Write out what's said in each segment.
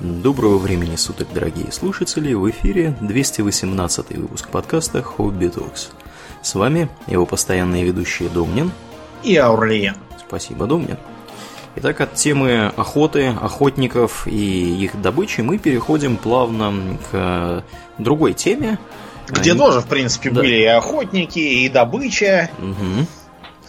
Доброго времени суток, дорогие слушатели! В эфире 218 выпуск подкаста Хобби Talks. С вами его постоянные ведущие Домнин и Аурлиен. Спасибо, Домнин. Итак, от темы охоты, охотников и их добычи мы переходим плавно к другой теме. Где и... тоже, в принципе, да. были и охотники, и добыча. Угу.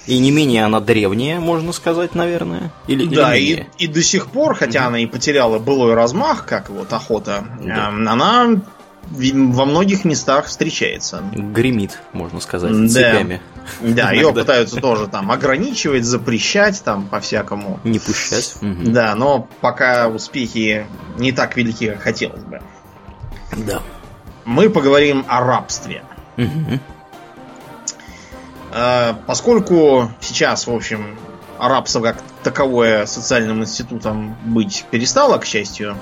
И не менее она древняя, можно сказать, наверное. Или, да, или и, и до сих пор, хотя mm она и потеряла былой размах, как вот охота, да. она во многих местах встречается. Гремит, можно сказать, да. цепями. Да, ее пытаются тоже там ограничивать, запрещать, там по-всякому. Не пущать. Да, но пока успехи не так велики, как хотелось бы. Да. Мы поговорим о рабстве. Угу. Э, поскольку сейчас, в общем, рабство как таковое социальным институтом быть перестало, к счастью,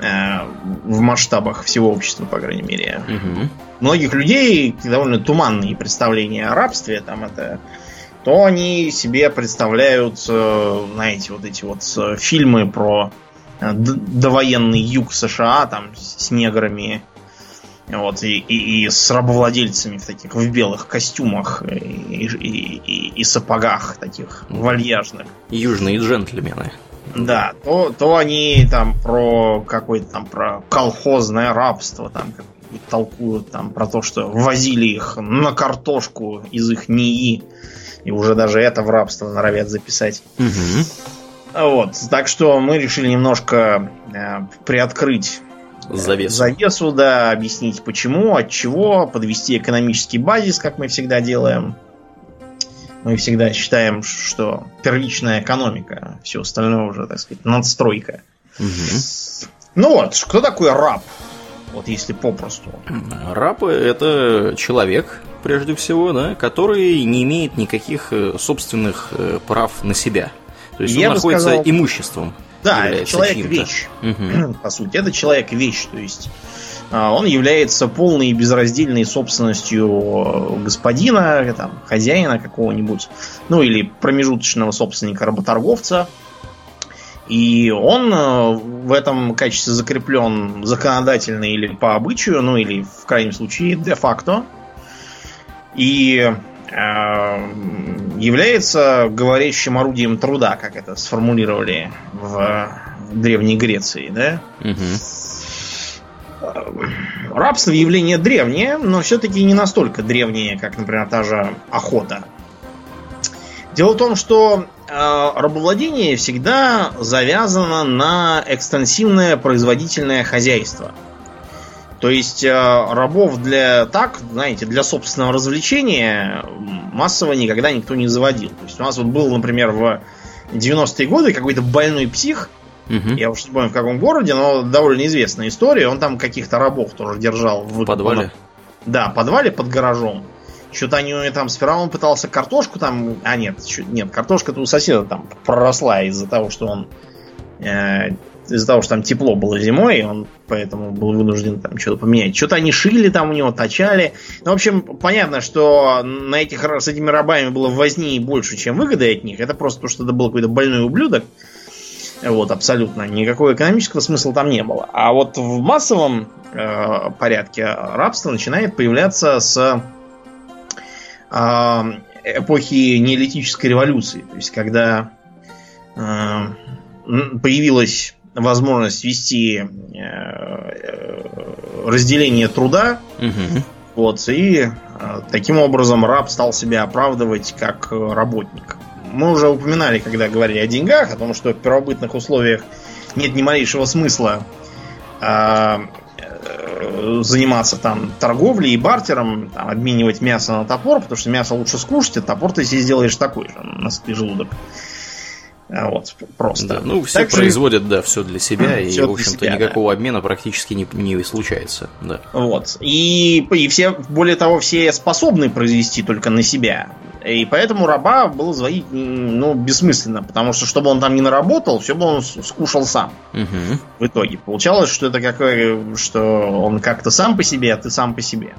э, в масштабах всего общества, по крайней мере. Угу. Многих людей довольно туманные представления о рабстве, там это то они себе представляют, э, знаете, вот эти вот фильмы про довоенный юг США, там с неграми, вот, и, и, и с рабовладельцами в таких в белых костюмах и, и, и, и сапогах таких вальяжных. Южные джентльмены. Да, то, то они там про какое-то там про колхозное рабство там толкуют там про то, что возили их на картошку из их НИИ. И уже даже это в рабство норовят записать. Угу. Вот. Так что мы решили немножко э, приоткрыть завесу. завесу, да, объяснить почему, от чего, подвести экономический базис, как мы всегда делаем. Мы всегда считаем, что первичная экономика, все остальное уже, так сказать, надстройка. Угу. Ну вот, кто такой раб? Вот если попросту. Раб это человек, прежде всего, да, который не имеет никаких э, собственных э, прав на себя. То есть Я он находится сказал... имуществом. Да, человек-вещь. Угу. По сути, это человек-вещь. То есть а, он является полной и безраздельной собственностью господина, там, хозяина какого-нибудь, ну или промежуточного собственника работорговца. И он э, в этом качестве закреплен законодательно или по обычаю, ну или в крайнем случае де-факто. И является говорящим орудием труда, как это сформулировали в Древней Греции, да? Угу. Рабство явление древнее, но все-таки не настолько древнее, как, например, та же охота. Дело в том, что э, рабовладение всегда завязано на экстенсивное производительное хозяйство – то есть э, рабов для так, знаете, для собственного развлечения массово никогда никто не заводил. То есть у нас вот был, например, в 90-е годы какой-то больной псих, угу. я уж не помню в каком городе, но довольно известная история. Он там каких-то рабов тоже держал в подвале. Да, подвале под гаражом. Что-то они там сперва он пытался картошку там. А нет, нет, картошка-то у соседа там проросла из-за того, что он э, из-за того, что там тепло было зимой, он поэтому был вынужден там что-то поменять. Что-то они шили там у него, точали. Ну, в общем, понятно, что на этих, с этими рабами было возни больше, чем выгоды от них. Это просто то, что это был какой-то больной ублюдок. Вот, абсолютно. Никакого экономического смысла там не было. А вот в массовом э, порядке рабство начинает появляться с э, эпохи неолитической революции. То есть, когда э, появилась возможность вести э, э, разделение труда. Угу. Вот, и э, таким образом раб стал себя оправдывать как работник. Мы уже упоминали, когда говорили о деньгах, о том, что в первобытных условиях нет ни малейшего смысла заниматься там торговлей и бартером, там, обменивать мясо на топор, потому что мясо лучше скушать, а топор ты себе сделаешь такой же на желудок. А вот, просто. Да, ну, все так производят, да, все для себя, и, в общем-то, себя, никакого да. обмена практически не, не случается. Да. Вот. И, и все, более того, все способны произвести только на себя. И поэтому раба было заводить, ну, бессмысленно, потому что, чтобы он там не наработал, все бы он скушал сам. Угу. В итоге. Получалось, что это какое, что он как-то сам по себе, а ты сам по себе.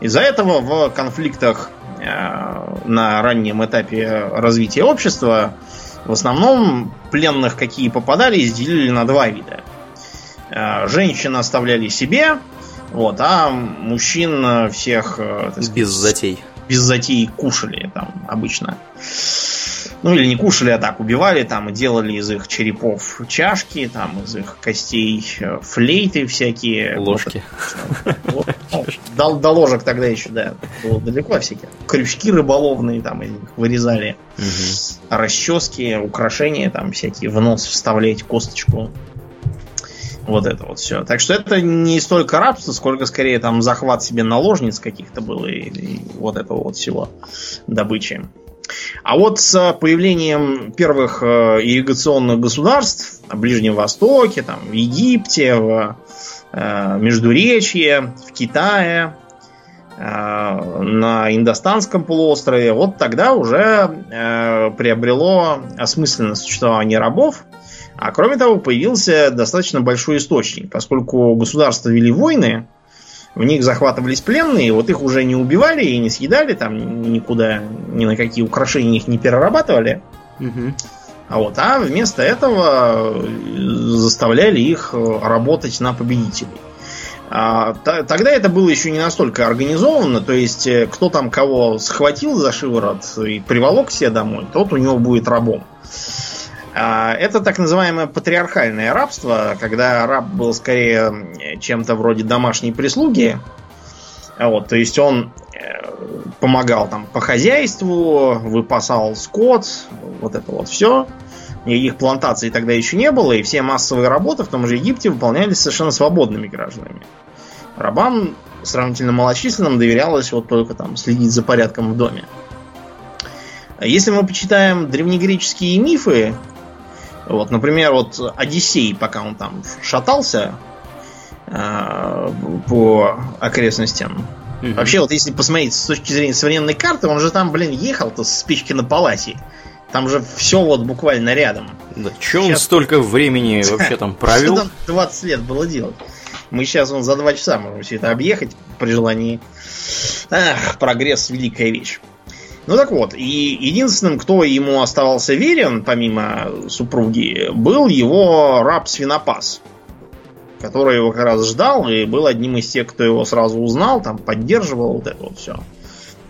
Из-за этого в конфликтах э, на раннем этапе развития общества в основном пленных, какие попадались, делили на два вида. Э, женщин оставляли себе, вот, а мужчин всех... Сказать, без затей. Без затей кушали там обычно. Ну или не кушали, а так убивали там и делали из их черепов чашки, там из их костей э, флейты всякие. Ложки. Вот, ну, до, до ложек тогда еще, да, было далеко всякие. Крючки рыболовные там из них вырезали. Угу. Расчески, украшения там всякие в нос вставлять, косточку. Вот это вот все. Так что это не столько рабство, сколько скорее там захват себе наложниц каких-то было и, и вот этого вот всего добычи. А вот с появлением первых э, ирригационных государств на Ближнем Востоке, там, в Египте, в э, Междуречье, в Китае, э, на Индостанском полуострове, вот тогда уже приобрело осмысленное существование рабов. А кроме того, появился достаточно большой источник, поскольку государства вели войны, в них захватывались пленные, вот их уже не убивали и не съедали, там никуда, ни на какие украшения их не перерабатывали. Угу. А вот, а вместо этого заставляли их работать на победителей. А, тогда это было еще не настолько организовано, то есть э, кто там кого схватил за шиворот и приволок себе домой, тот у него будет рабом. А, это так называемое патриархальное рабство, когда раб был скорее чем-то вроде домашней прислуги. Вот, то есть он э, помогал там по хозяйству, выпасал скот, вот это вот все. Никаких плантаций тогда еще не было, и все массовые работы в том же Египте выполнялись совершенно свободными гражданами. Рабам сравнительно малочисленным доверялось вот только там следить за порядком в доме. Если мы почитаем древнегреческие мифы, вот, например, вот Одиссей, пока он там шатался э, по окрестностям. Угу. Вообще, вот если посмотреть с точки зрения современной карты, он же там, блин, ехал-то с спички на палате. Там же все вот буквально рядом. Да, че он столько времени вообще там провел? Что там 20 лет было делать? Мы сейчас он за два часа можем все это объехать при желании. Ах, прогресс великая вещь. Ну так вот, и единственным, кто ему оставался верен, помимо супруги, был его раб Свинопас, который его как раз ждал и был одним из тех, кто его сразу узнал, там поддерживал вот это вот все.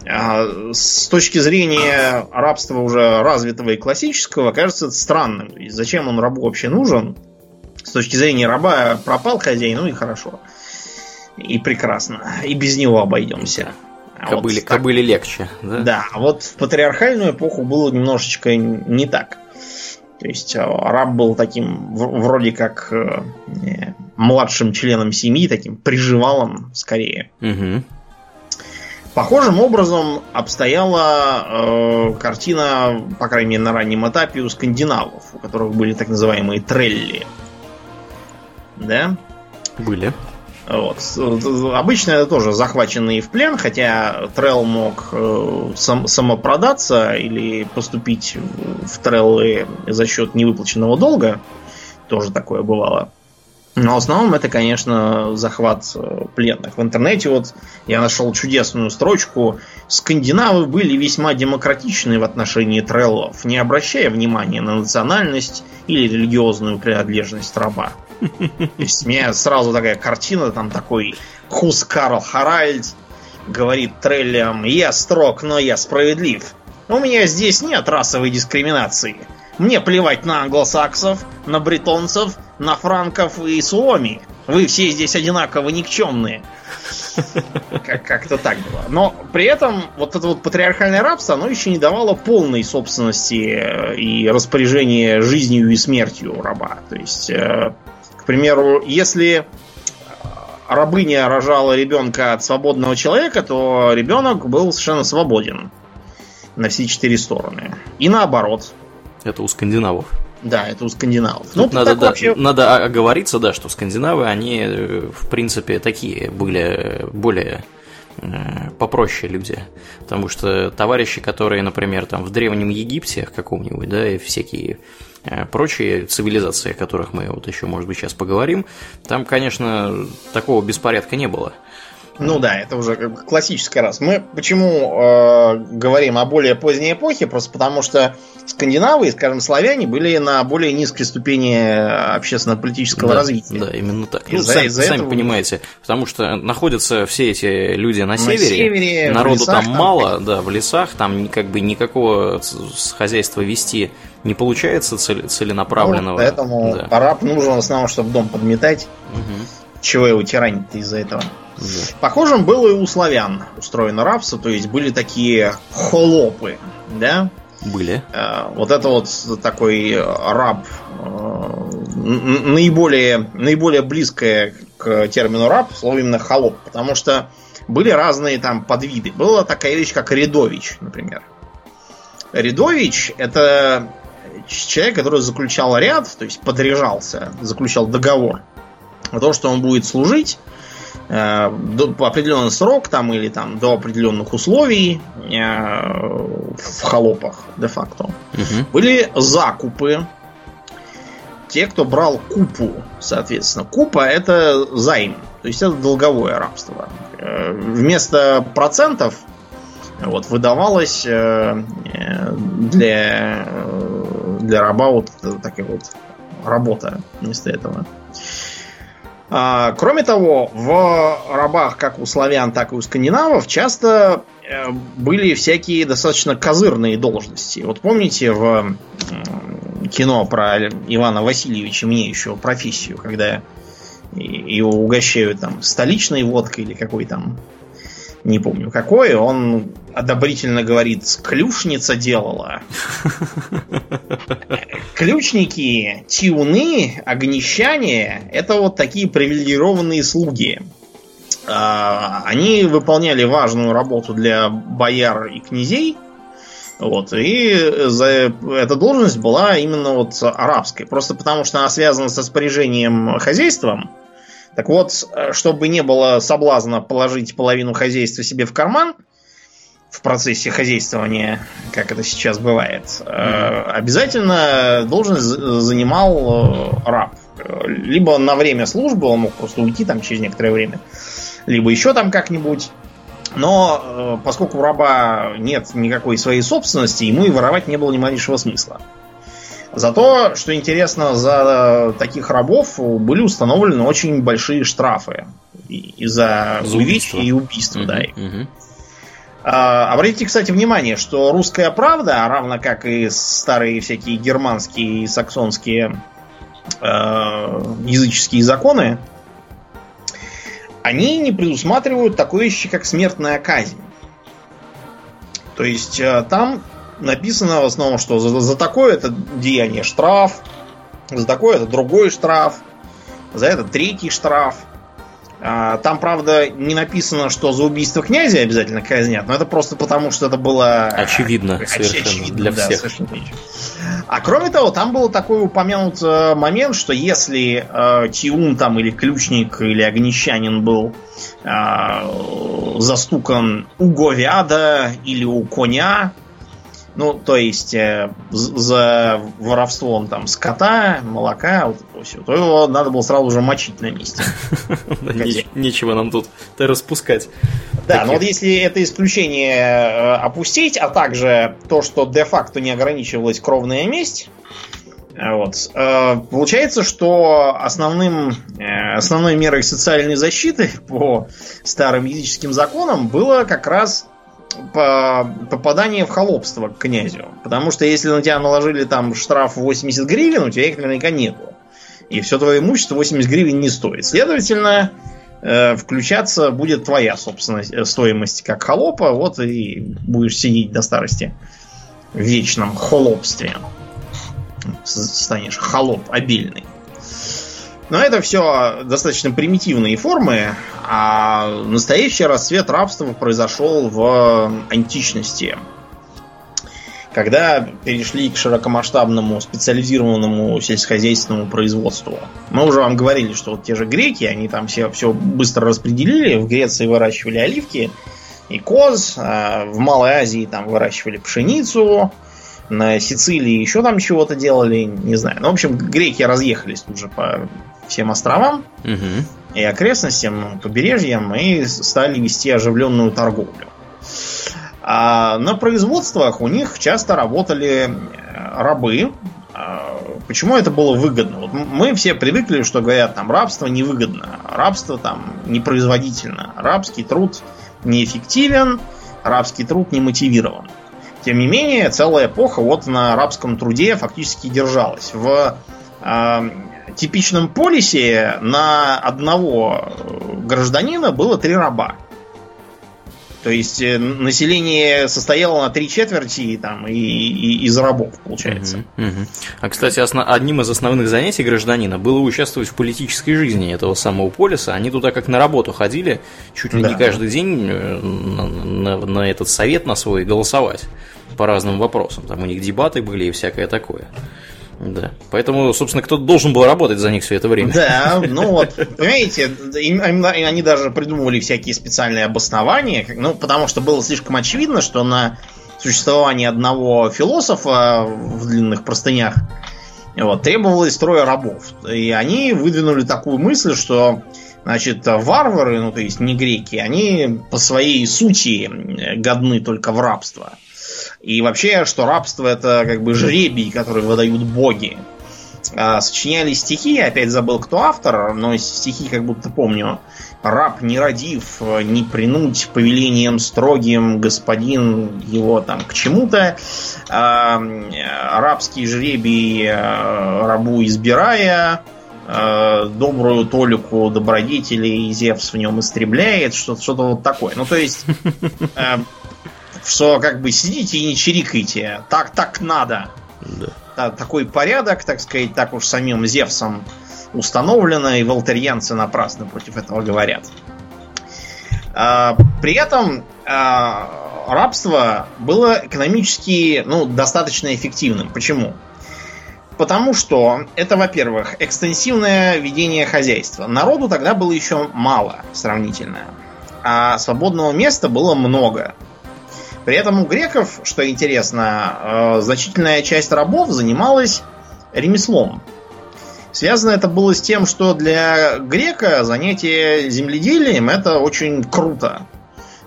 А с точки зрения рабства уже развитого и классического, кажется странным. Есть зачем он рабу вообще нужен? С точки зрения раба пропал хозяин, ну и хорошо. И прекрасно. И без него обойдемся. А кобыли, вот кобыли легче, да? Да, а вот в патриархальную эпоху было немножечко не так. То есть а, раб был таким вроде как э, младшим членом семьи, таким приживалом скорее. Угу. Похожим образом обстояла э, картина, по крайней мере, на раннем этапе у скандинавов, у которых были так называемые трелли. Да? Были. Вот. Обычно это тоже захваченные в плен, хотя Трелл мог э, сам, самопродаться или поступить в Треллы за счет невыплаченного долга. Тоже такое бывало. Но в основном это, конечно, захват э, пленных. В интернете вот я нашел чудесную строчку. Скандинавы были весьма демократичны в отношении треллов, не обращая внимания на национальность или религиозную принадлежность раба. То есть меня сразу такая картина, там такой Хус Карл Харальд говорит треллям, я строг, но я справедлив. У меня здесь нет расовой дискриминации. Мне плевать на англосаксов, на бретонцев, на франков и суоми. Вы все здесь одинаково никчемные. Как- как-то так было. Но при этом вот это вот патриархальное рабство, оно еще не давало полной собственности э, и распоряжения жизнью и смертью раба. То есть э, примеру, если рабыня рожала ребенка от свободного человека, то ребенок был совершенно свободен на все четыре стороны. И наоборот. Это у скандинавов. Да, это у скандинавов. Тут ну, надо, да, вообще... надо оговориться, да, что скандинавы, они, э, в принципе, такие были более э, попроще люди. Потому что товарищи, которые, например, там в Древнем Египте каком-нибудь, да, и всякие Э, прочие цивилизации, о которых мы вот еще, может быть, сейчас поговорим, там, конечно, такого беспорядка не было. Ну да, это уже классический раз. Мы почему э, говорим о более поздней эпохе? Просто потому что скандинавы и, скажем, славяне были на более низкой ступени общественно-политического да, развития. Да, именно так. Ну, сами, сами этого... понимаете, потому что находятся все эти люди на севере, на севере народу лесах, там мало, там... да, в лесах, там как бы никакого хозяйства вести не получается целенаправленного. Ну, поэтому да. араб нужен в основном, чтобы дом подметать. Угу. Чего его тиранить из-за этого? Да. Похожим было и у славян устроено рабство, то есть были такие холопы, да? Были. Э, вот это вот такой раб, э, наиболее, наиболее близкое к термину раб, слово именно холоп, потому что были разные там подвиды. Была такая вещь, как рядович, например. Рядович это человек, который заключал ряд, то есть подряжался, заключал договор о том, что он будет служить э, до, по определенный срок там или там до определенных условий э, в холопах де-факто. Угу. Были закупы. Те, кто брал купу, соответственно. Купа это займ, то есть это долговое рабство. Э, вместо процентов вот, выдавалось э, для, для раба вот такая вот работа вместо этого. А, кроме того, в рабах, как у славян, так и у скандинавов, часто э, были всякие достаточно козырные должности. Вот помните в кино про Ивана Васильевича мне еще профессию, когда его угощают там столичной водкой или какой там не помню какое, он одобрительно говорит, клюшница делала. Ключники, тиуны, огнещане – это вот такие привилегированные слуги. А, они выполняли важную работу для бояр и князей. Вот, и за эта должность была именно вот арабской. Просто потому, что она связана с распоряжением хозяйством, так вот, э, чтобы не было соблазна положить половину хозяйства себе в карман в процессе хозяйствования, как это сейчас бывает, mm-hmm. обязательно должность занимал э, раб. Либо на время службы он мог просто уйти там через некоторое время, либо еще там как-нибудь. Но поскольку у раба нет никакой своей собственности, ему и воровать не было ни малейшего смысла. Зато, что интересно, за таких рабов были установлены очень большие штрафы из-за увечья и убийства, да. Угу. А, обратите, кстати, внимание, что русская правда, равно как и старые всякие германские и саксонские э, языческие законы, они не предусматривают такой вещи, как смертная казнь. То есть э, там написано в основном, что за, за такое это деяние штраф, за такое это другой штраф, за это третий штраф. А, там, правда, не написано, что за убийство князя обязательно казнят, но это просто потому, что это было... Очевидно, оч- совершенно, очевидно, для да, всех. А кроме того, там был такой упомянут э, момент, что если э, Тиун там или ключник или огнещанин был э, застукан у говяда или у коня, ну, то есть э, за воровством там скота, молока, вот все, то его надо было сразу же мочить на месте. Нечего нам тут распускать. Да, но вот если это исключение э, опустить, а также то, что де-факто не ограничивалась кровная месть, э, вот. Получается, что основным, основной мерой социальной защиты по старым языческим законам было как раз попадание в холопство к князю. Потому что если на тебя наложили там штраф 80 гривен, у тебя их наверняка нету. И все твое имущество 80 гривен не стоит. Следовательно, э, включаться будет твоя собственная э, стоимость как холопа, вот и будешь сидеть до старости в вечном холопстве. Станешь холоп обильный. Но это все достаточно примитивные формы, а настоящий расцвет рабства произошел в античности. Когда перешли к широкомасштабному специализированному сельскохозяйственному производству. Мы уже вам говорили, что вот те же греки, они там все, все быстро распределили. В Греции выращивали оливки и коз, а в Малой Азии там выращивали пшеницу, на Сицилии еще там чего-то делали, не знаю. Ну, в общем, греки разъехались тут же по всем островам. Угу. и окрестностям, побережьям, и стали вести оживленную торговлю. А на производствах у них часто работали э, рабы. А почему это было выгодно? Вот мы все привыкли, что говорят, там рабство невыгодно, рабство там непроизводительно, рабский труд неэффективен, рабский труд не мотивирован. Тем не менее, целая эпоха вот на рабском труде фактически держалась. В э, типичном полисе на одного гражданина было три раба. То есть э, население состояло на три четверти там, и, и из рабов, получается. Угу, угу. А, кстати, основ... одним из основных занятий гражданина было участвовать в политической жизни этого самого полиса. Они туда как на работу ходили, чуть ли да. не каждый день э, на, на, на этот совет на свой голосовать по разным вопросам. Там у них дебаты были и всякое такое. Да. Поэтому, собственно, кто-то должен был работать за них все это время. Да, ну вот, понимаете, они даже придумывали всякие специальные обоснования, ну, потому что было слишком очевидно, что на существование одного философа в длинных простынях вот, требовалось трое рабов. И они выдвинули такую мысль, что Значит, варвары, ну то есть не греки, они по своей сути годны только в рабство. И вообще, что рабство это как бы жребий, который выдают боги. А, сочиняли стихи, опять забыл, кто автор, но стихи как будто помню. Раб не родив, не принуть повелением строгим господин его там к чему-то. А, рабский жребий а, рабу избирая, добрую толику добродетелей Зевс в нем истребляет, что-то что вот такое. Ну, то есть, что как бы сидите и не чирикайте. Так, так надо. Да. такой порядок, так сказать, так уж самим Зевсом установлено, и волтерьянцы напрасно против этого говорят. А, при этом а, рабство было экономически ну, достаточно эффективным. Почему? Потому что это, во-первых, экстенсивное ведение хозяйства. Народу тогда было еще мало сравнительно, а свободного места было много. При этом у греков, что интересно, э, значительная часть рабов занималась ремеслом. Связано это было с тем, что для грека занятие земледелием это очень круто.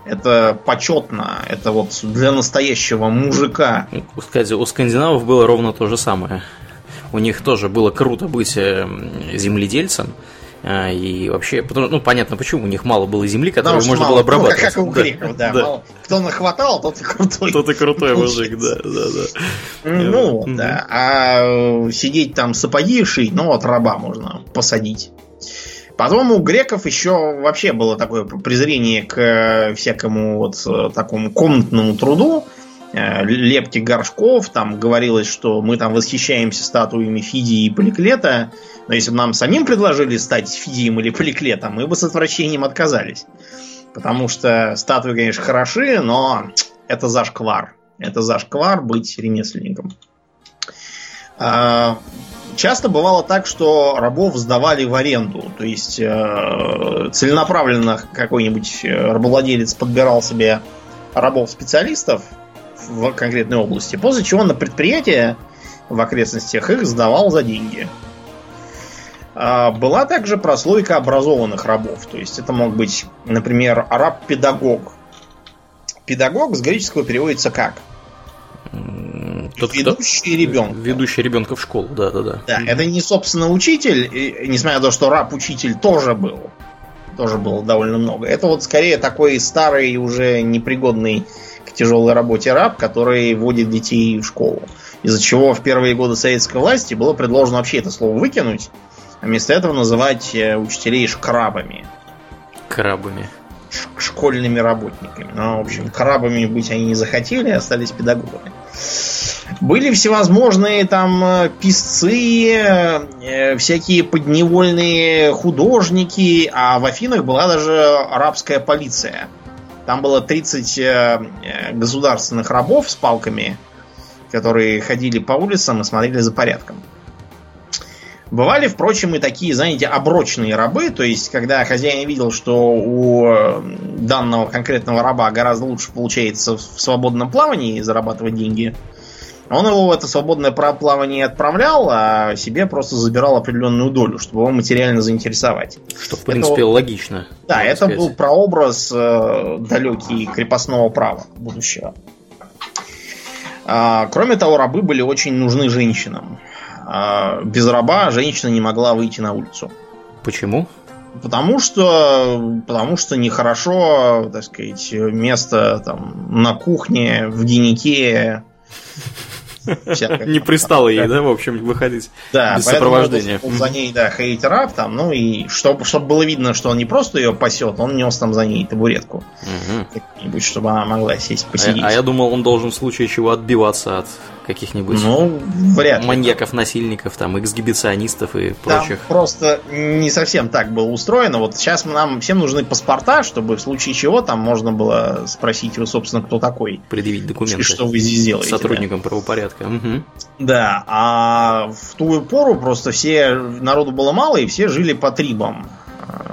Это почетно. Это вот для настоящего мужика. Кстати, у скандинавов было ровно то же самое. У них тоже было круто быть э, земледельцем. А, и вообще, потому, ну, понятно, почему у них мало было земли, которую Потому можно мало, было обрабатывать. Ну, как, как у греков, да. да. Мало, кто нахватал, тот и крутой. Тот и крутой мужик, да, да, да. Ну, да. А сидеть там сапоги шить, ну, вот раба можно посадить. Потом у греков еще вообще было такое презрение к всякому вот э, такому комнатному труду, э, лепки горшков, там говорилось, что мы там восхищаемся статуями Фидии и Поликлета, но если бы нам самим предложили стать Фидием или Поликлетом, мы бы с отвращением отказались. Потому что статуи, конечно, хороши, но это зашквар. Это зашквар быть ремесленником. А, часто бывало так, что рабов сдавали в аренду. То есть э, целенаправленно какой-нибудь рабовладелец подбирал себе рабов-специалистов в конкретной области, после чего на предприятие в окрестностях их сдавал за деньги. А, была также прослойка образованных рабов. То есть это мог быть, например, раб-педагог. Педагог с греческого переводится как? Тот, ведущий ребенка. Ведущий ребенка в школу, да, да, да. Да, это не, собственно, учитель, и, несмотря на то, что раб-учитель тоже был. Тоже было довольно много. Это вот скорее такой старый, уже непригодный к тяжелой работе раб, который водит детей в школу. Из-за чего в первые годы советской власти было предложено вообще это слово выкинуть вместо этого называть э, учителей шкрабами. Крабами. Ш- школьными работниками. Ну, в общем, крабами быть они не захотели, а остались педагогами. Были всевозможные там э, писцы, э, всякие подневольные художники, а в Афинах была даже арабская полиция. Там было 30 государственных рабов с палками, которые ходили по улицам и смотрели за порядком. Бывали, впрочем, и такие, знаете, оброчные рабы, то есть, когда хозяин видел, что у данного конкретного раба гораздо лучше получается в свободном плавании зарабатывать деньги, Он его в это свободное плавание отправлял, а себе просто забирал определенную долю, чтобы его материально заинтересовать. Что, в принципе, это, логично. Да, это сказать. был прообраз э, далекий крепостного права будущего. А, кроме того, рабы были очень нужны женщинам. А, без раба женщина не могла выйти на улицу. Почему? Потому что, потому что нехорошо, так сказать, место там на кухне, в генике. Не пристало ей, да, в общем, выходить да, без сопровождения. За ней, да, раб там, ну и чтобы, чтобы было видно, что он не просто ее пасет, он нес там за ней табуретку. Угу. Чтобы она могла сесть посидеть. А, а я думал, он должен в случае чего отбиваться от каких-нибудь ну, вряд маньяков, насильников, там, эксгибиционистов и прочих. Там просто не совсем так было устроено. Вот сейчас нам всем нужны паспорта, чтобы в случае чего там можно было спросить вы, собственно, кто такой. Предъявить документы. И что вы здесь делаете. Сотрудникам да. правопорядка. Угу. Да, а в ту пору просто все, народу было мало, и все жили по трибам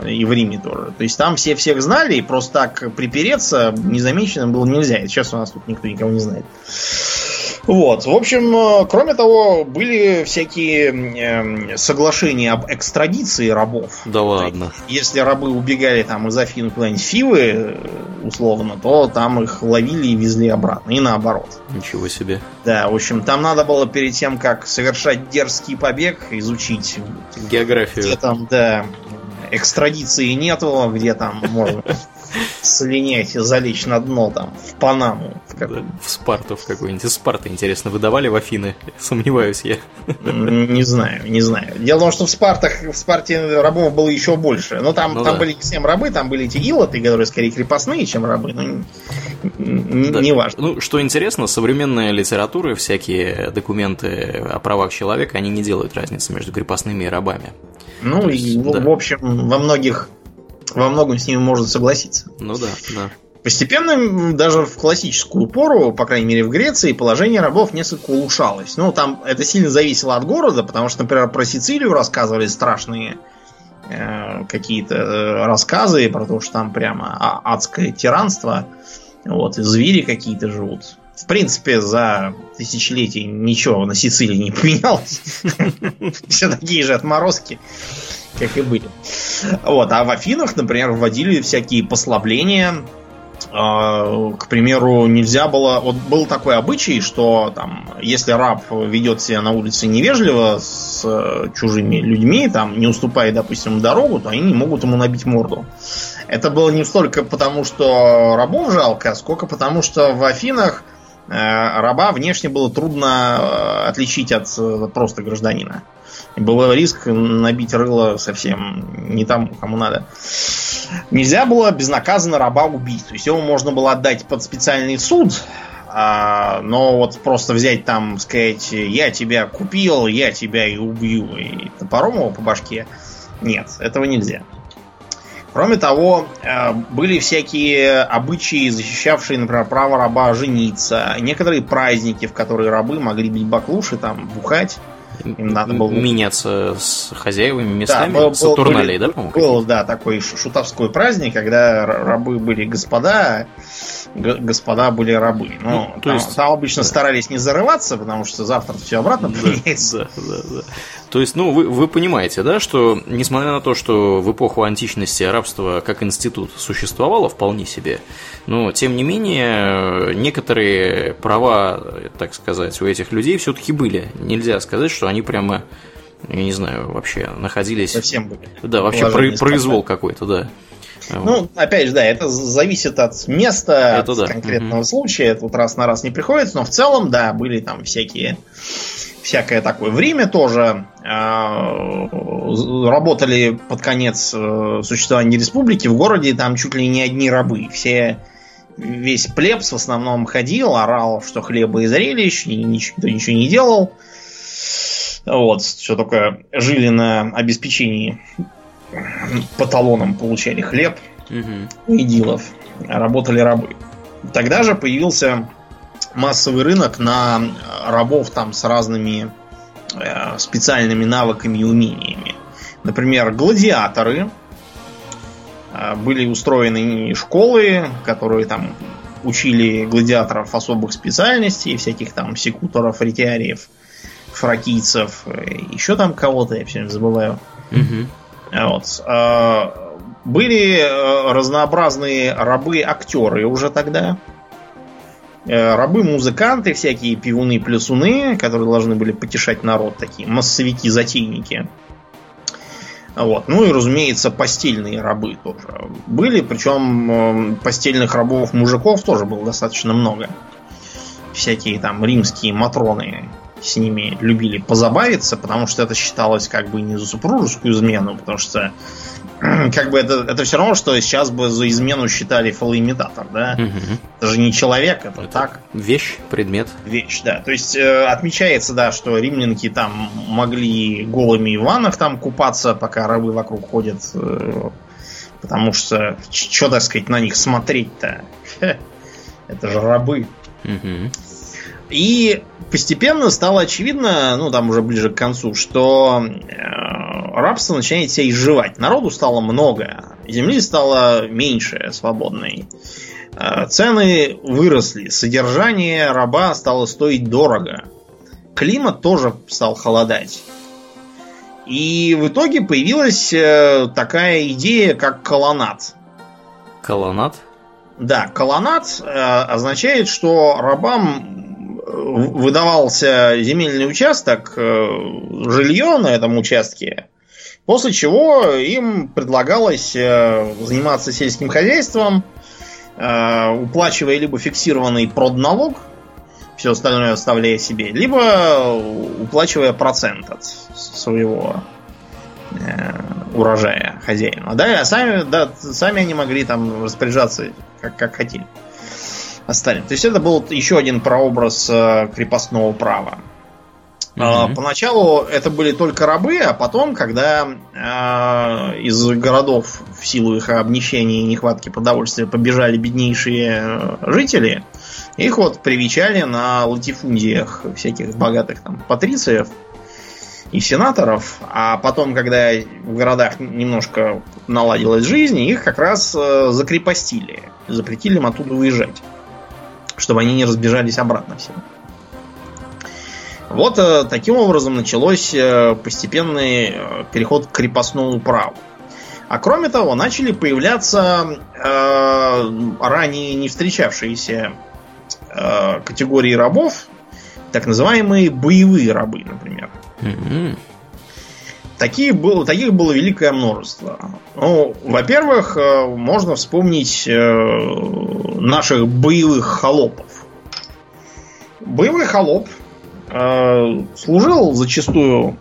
э, и в Риме тоже. То есть там все всех знали, и просто так припереться незамеченным было нельзя. И сейчас у нас тут никто никого не знает. Вот. В общем, э, кроме того, были всякие э, соглашения об экстрадиции рабов. Да ладно. Если рабы убегали там из Афин куда-нибудь Фивы, э, условно, то там их ловили и везли обратно. И наоборот. Ничего себе. Да, в общем, там надо было перед тем, как совершать дерзкий побег, изучить географию. Где там, да, экстрадиции нету, где там можно слинять и залечь на дно там, в Панаму. В, да, в Спарту в какую-нибудь. Из Спарты, интересно, выдавали в Афины? Сомневаюсь я. Не знаю, не знаю. Дело в том, что в Спартах, в Спарте рабов было еще больше. Но там, ну, там да. были не всем рабы, там были эти илоты, которые скорее крепостные, чем рабы. Но да. не важно. Ну, что интересно, современная литература, всякие документы о правах человека, они не делают разницы между крепостными и рабами. Ну, и, есть, в, да. в общем, во многих во многом с ними можно согласиться. Ну да, да. Постепенно, даже в классическую пору, по крайней мере в Греции, положение рабов несколько улучшалось. Ну, там это сильно зависело от города, потому что, например, про Сицилию рассказывали страшные э, какие-то э, рассказы про то, что там прямо а, адское тиранство, вот, и звери какие-то живут. В принципе, за тысячелетия ничего на Сицилии не поменялось. Все такие же отморозки как и были. Вот, а в Афинах, например, вводили всякие послабления. А, к примеру, нельзя было... Вот был такой обычай, что там, если раб ведет себя на улице невежливо с э, чужими людьми, там, не уступая, допустим, дорогу, то они не могут ему набить морду. Это было не столько потому, что рабов жалко, сколько потому, что в Афинах э, раба внешне было трудно э, отличить от просто гражданина. Был риск набить рыло совсем не тому, кому надо. Нельзя было безнаказанно раба убить. То есть его можно было отдать под специальный суд, а, но вот просто взять там, сказать, я тебя купил, я тебя и убью, и топором его по башке. Нет, этого нельзя. Кроме того, э, были всякие обычаи, защищавшие, например, право раба жениться. Некоторые праздники, в которые рабы могли бить баклуши, там, бухать. Им надо было... Меняться с хозяевами местами? Да, был, Сатурналей, да, по-моему? Был, да, такой шутовской праздник, когда рабы были господа, господа были рабы. Ну, ну там, есть... там обычно да. старались не зарываться, потому что завтра все обратно поменяется. Да, да, да. То есть, ну, вы, вы понимаете, да, что несмотря на то, что в эпоху античности рабство как институт существовало вполне себе, но тем не менее некоторые права, так сказать, у этих людей все-таки были. Нельзя сказать, что они прямо я не знаю, вообще находились. Совсем были. Да, вообще произвол какой-то, да. Ну, опять же, да, это зависит от места, это от да. конкретного угу. случая. Тут раз на раз не приходится, но в целом, да, были там всякие всякое такое. В Риме тоже э, работали под конец э, существования республики. В городе там чуть ли не одни рабы. Все весь плебс в основном ходил, орал, что хлеба и зрелищ, и ничего, ничего не делал. Вот, все только жили на обеспечении по талонам получали хлеб угу. и дилов. Работали рабы. Тогда же появился массовый рынок на рабов там с разными э, специальными навыками и умениями. Например, гладиаторы. Э, были устроены школы, которые там учили гладиаторов особых специальностей, всяких там секуторов, ретиариев, фракийцев, еще там кого-то, я все забываю. Мгм. Вот. А, Были э, разнообразные рабы-актеры уже тогда. Э, Рабы-музыканты, всякие пивуны-плюсуны, которые должны были потешать народ, такие массовики-затейники. Вот. Ну и, разумеется, постельные рабы тоже были. Причем э, постельных рабов-мужиков тоже было достаточно много. Всякие там римские матроны с ними любили позабавиться, потому что это считалось как бы не за супружескую измену, потому что как бы это, это все равно, что сейчас бы за измену считали фалоимитатор, да? Мгм. Это же не человек, это, Это так, Вещь, предмет. вещь, да. То есть э, отмечается, да, что римлянки там могли голыми в ваннах там купаться, пока рабы вокруг ходят, э, потому что что, так сказать, на них смотреть-то? Это же рабы. Мгм. И постепенно стало очевидно, ну там уже ближе к концу, что э, рабство начинает себя изживать. Народу стало много, земли стало меньше свободной. Э, цены выросли, содержание раба стало стоить дорого. Климат тоже стал холодать. И в итоге появилась э, такая идея, как колоннад. Колоннад. Да, колоннад э, означает, что рабам выдавался земельный участок, э, жилье на этом участке, после чего им предлагалось э, заниматься сельским хозяйством, э, уплачивая либо фиксированный продналог, все остальное оставляя себе, либо уплачивая процент от своего урожая хозяину. Да, а сами, да, сами они могли там распоряжаться как, как хотели. Остальным. То есть это был еще один прообраз э, крепостного права. Мгм. Поначалу это были только рабы, а потом, когда э, из городов в силу их обнищания и нехватки продовольствия побежали беднейшие э, жители, их вот привечали на латифундиях всяких богатых там патрициев и сенаторов, а потом, когда в городах немножко наладилась жизнь, их как раз э, закрепостили, запретили им оттуда уезжать, чтобы они не разбежались обратно все. Вот э, таким образом началось э, постепенный э, переход к крепостному праву. А кроме того, начали появляться э, ранее не встречавшиеся э, категории рабов, так называемые боевые рабы, например. Мгм. Такие было, таких было великое множество. Ну, во-первых, э, можно вспомнить э, наших боевых холопов. Боевой холоп э, служил зачастую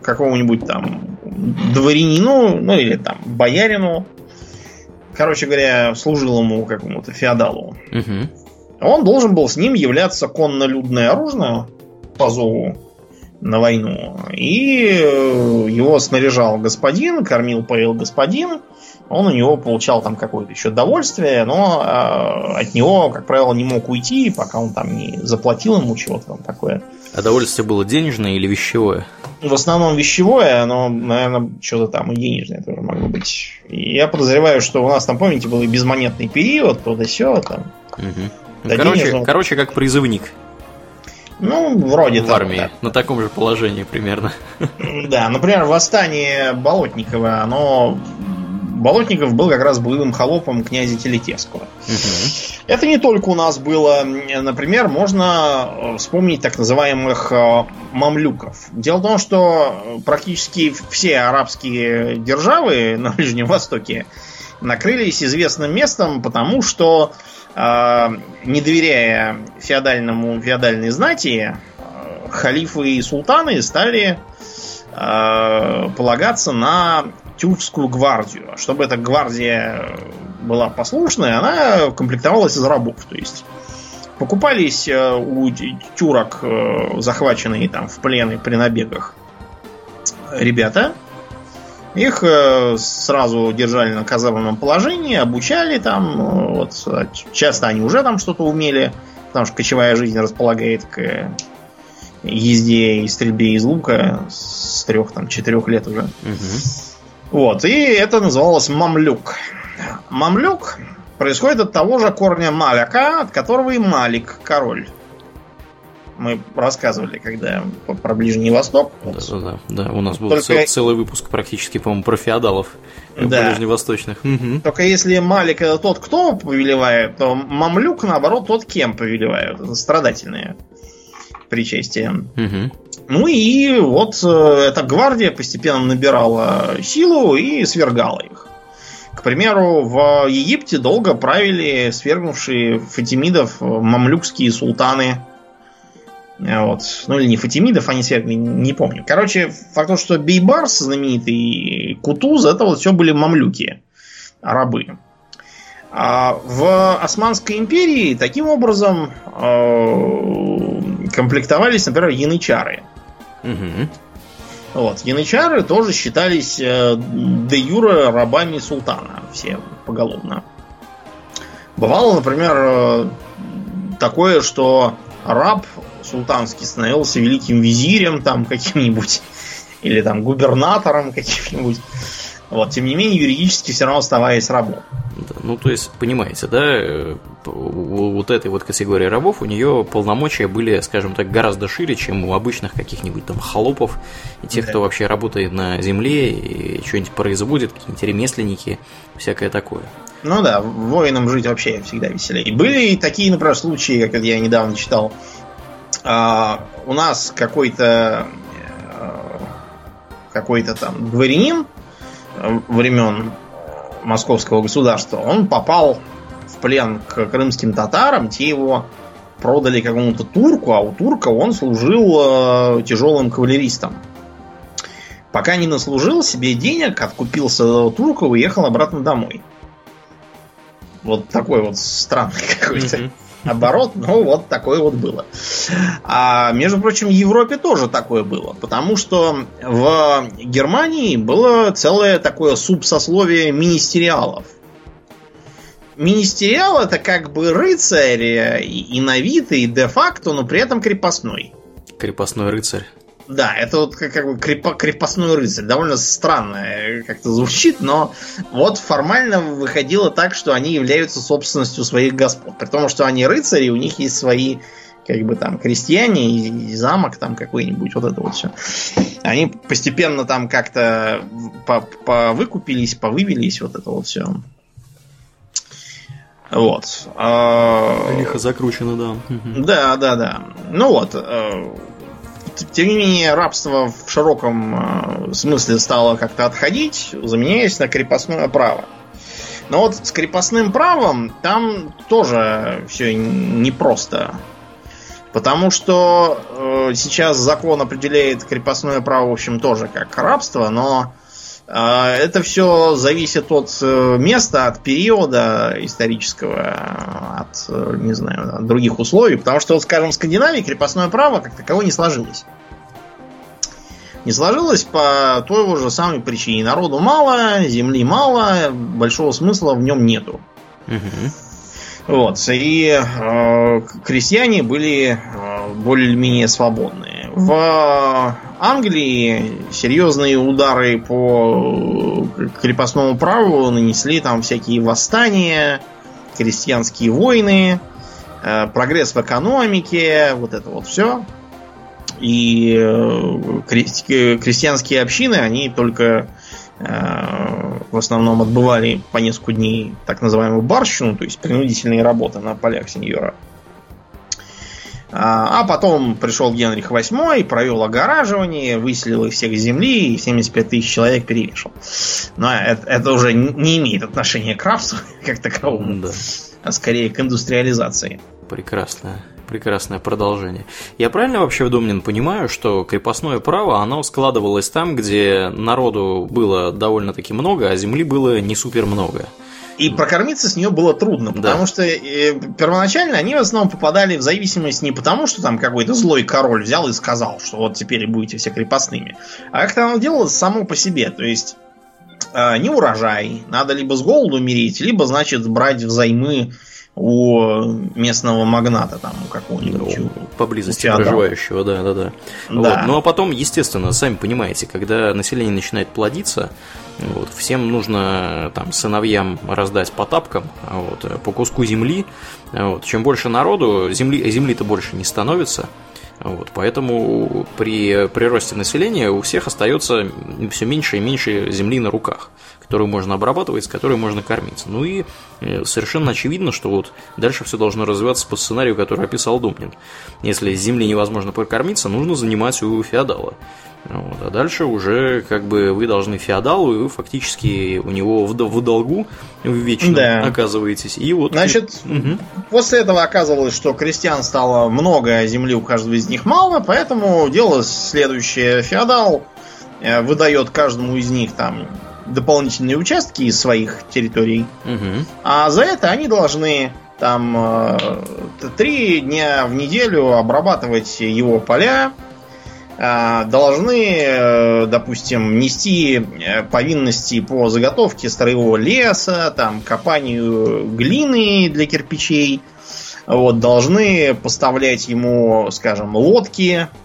какому-нибудь там дворянину, ну или там боярину. Короче говоря, служил ему какому-то феодалу. Мгм. Он должен был с ним являться конно-людное оружие по зову на войну. И э, его снаряжал господин, кормил, поил господин. Он у него получал там какое-то еще довольствие, но э, от него, как правило, не мог уйти, пока он там не заплатил ему чего-то там такое. А довольствие было денежное или вещевое? В основном вещевое, но, наверное, что-то там и денежное тоже могло быть. Я подозреваю, что у нас там, помните, был и безмонетный период, то да сё, там. Да короче, денежного. короче, как призывник Ну, вроде в того, армии. да. На таком же положении примерно. Да, например, восстание Болотникова, оно... Болотников был как раз боевым холопом князя Телетевского. Мгм. Это не только у нас было. Например, можно э, вспомнить так называемых э, мамлюков. Дело в том, что практически все арабские державы на Ближнем Востоке накрылись известным местом, потому что, э, не доверяя феодальному феодальной знати, э, халифы и султаны стали э, полагаться на тюркскую гвардию. Чтобы эта гвардия была послушная, она комплектовалась из рабов. То есть покупались э, у тюрок, захваченные там в плен и при набегах ребята. Их э, сразу держали на казарменном положении, обучали там. э, Вот, э, часто они уже там что-то умели, потому что кочевая жизнь располагает к езде и стрельбе из лука с трех там четырех лет уже. Мгм. Вот, и это называлось мамлюк. Мамлюк происходит от того же корня Маляка, от которого и Малик король. Мы рассказывали, когда про Ближний Восток. Да, да, да, да. У нас был Только... целый выпуск практически, по-моему, про феодалов да. ближневосточных. Угу. Только если Малик это тот, кто повелевает, то Мамлюк, наоборот, тот, кем повелевают. Это страдательные причастия. Угу. Ну и вот э, эта гвардия постепенно набирала силу и свергала их. К примеру, в Египте долго правили свергнувшие фатимидов мамлюкские султаны. Вот. Ну или не фатимидов, они свергли, не помню. Короче, факт то, что Бейбарс знаменитый, Кутуз, это вот все были мамлюки, рабы. А в Османской империи таким образом э, комплектовались, например, янычары. Угу. Вот. Янычары тоже считались э, де юра рабами султана. Все поголовно. Бывало, например, э, такое, что раб султанский становился великим визирем там каким-нибудь или там губернатором каким-нибудь. Вот, тем не менее, юридически все равно оставаясь рабом. Да, ну, то есть, понимаете, да, э, вот этой вот категории рабов у нее полномочия были, скажем так, гораздо шире, чем у обычных каких-нибудь там холопов и тех, да. кто вообще работает на земле и что-нибудь производит, какие-нибудь ремесленники, всякое такое. Ну да, воинам жить вообще всегда веселее. Были и такие, например, случаи, как я недавно читал. А, у нас какой-то э, какой-то там дворянин времен московского государства, он попал в плен к крымским татарам, те его продали какому-то турку, а у турка он служил э, тяжелым кавалеристом. Пока не наслужил себе денег, откупился турка и уехал обратно домой. Вот такой вот странный какой-то. Mm-hmm оборот, ну вот такое вот было. А между прочим, в Европе тоже такое было, потому что в Германии было целое такое субсословие министериалов. Министериал это как бы рыцарь и, и на вид, и де-факто, но при этом крепостной. Крепостной рыцарь. Да, это вот как, как бы крепо, крепостной рыцарь. Довольно странно э, как-то звучит, но вот формально выходило так, что они являются собственностью своих господ. При том, что они рыцари, у них есть свои как бы там крестьяне и, и замок там какой-нибудь, вот это вот все. Они постепенно там как-то повыкупились, повывелись, вот это вот все. Вот. А, Лихо закручено, да. Да, да, да. Ну вот. Тем не менее, рабство в широком э, смысле стало как-то отходить, заменяясь на крепостное право. Но вот с крепостным правом там тоже все непросто. Потому что э, сейчас закон определяет крепостное право, в общем, тоже как рабство, но это все зависит от э, места, от периода исторического, от, э, не знаю, от других условий. Потому что, вот, скажем, в Скандинавии крепостное право как таковое не сложилось. Не сложилось по той же самой причине. Народу мало, земли мало, большого смысла в нем нету. Угу. Вот. И э, крестьяне были э, более-менее свободные. В Англии серьезные удары по крепостному праву нанесли там всякие восстания, крестьянские войны, э, прогресс в экономике, вот это вот все. И э, крестьянские общины, они только э, в основном отбывали по несколько дней так называемую барщину, то есть принудительные работы на полях сеньора. А, а потом пришел Генрих VIII, провел огораживание, выселил их всех с земли и 75 тысяч человек перевешал. Но это, это уже не имеет отношения к рабству как таковому, да. а скорее к индустриализации. Прекрасно прекрасное продолжение. Я правильно вообще, Домнин, понимаю, что крепостное право, оно складывалось там, где народу было довольно-таки много, а земли было не супер много? И прокормиться с нее было трудно, потому да. что э, первоначально они в основном попадали в зависимость не потому, что там какой-то злой король взял и сказал, что вот теперь будете все крепостными, а как-то оно делалось само по себе. То есть э, не урожай, надо либо с голоду умереть, либо, значит, брать взаймы у местного магната там у какого-нибудь. Ну, поблизости у проживающего, да, да, да. да. Вот. Ну а потом, естественно, сами понимаете, когда население начинает плодиться, вот, всем нужно там сыновьям раздать по тапкам, вот, по куску земли. Вот. Чем больше народу, земли, земли-то больше не становится. Вот, поэтому при приросте населения у всех остается все меньше и меньше земли на руках которую можно обрабатывать, с которой можно кормиться. Ну и э, совершенно очевидно, что вот дальше все должно развиваться по сценарию, который описал Думнин. Если с земли невозможно прокормиться, нужно занимать у феодала. Вот, а дальше уже как бы вы должны феодалу, и вы фактически у него в, в долгу в вечном да. оказываетесь. И вот... Значит, угу. после этого оказывалось, что крестьян стало много, а земли у каждого из них мало, поэтому дело следующее. Феодал э, выдает каждому из них там дополнительные участки из своих территорий, угу. а за это они должны там э, три дня в неделю обрабатывать его поля, э, должны, э, допустим, нести повинности по заготовке строевого леса, там, копанию глины для кирпичей, вот, должны поставлять ему, скажем, лодки. Э,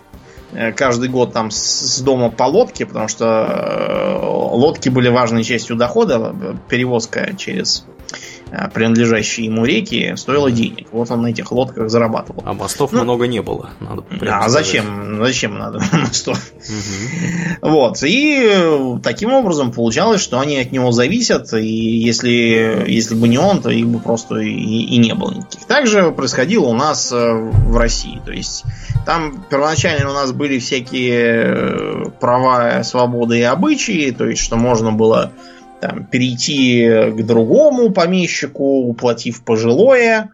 каждый год там с дома по лодке, потому что э, лодки были важной частью дохода, перевозка через Э, принадлежащие ему реки, стоило денег. Вот он на этих лодках зарабатывал. А мостов ну, много не было. Надо а зачем? Зачем надо мостов? Угу. Вот. И таким образом получалось, что они от него зависят, и если, если бы не он, то их бы просто и, и не было никаких. Также происходило у нас э, в России. То есть там первоначально у нас были всякие э, права, свободы и обычаи, то есть что можно было там, перейти к другому помещику, уплатив пожилое.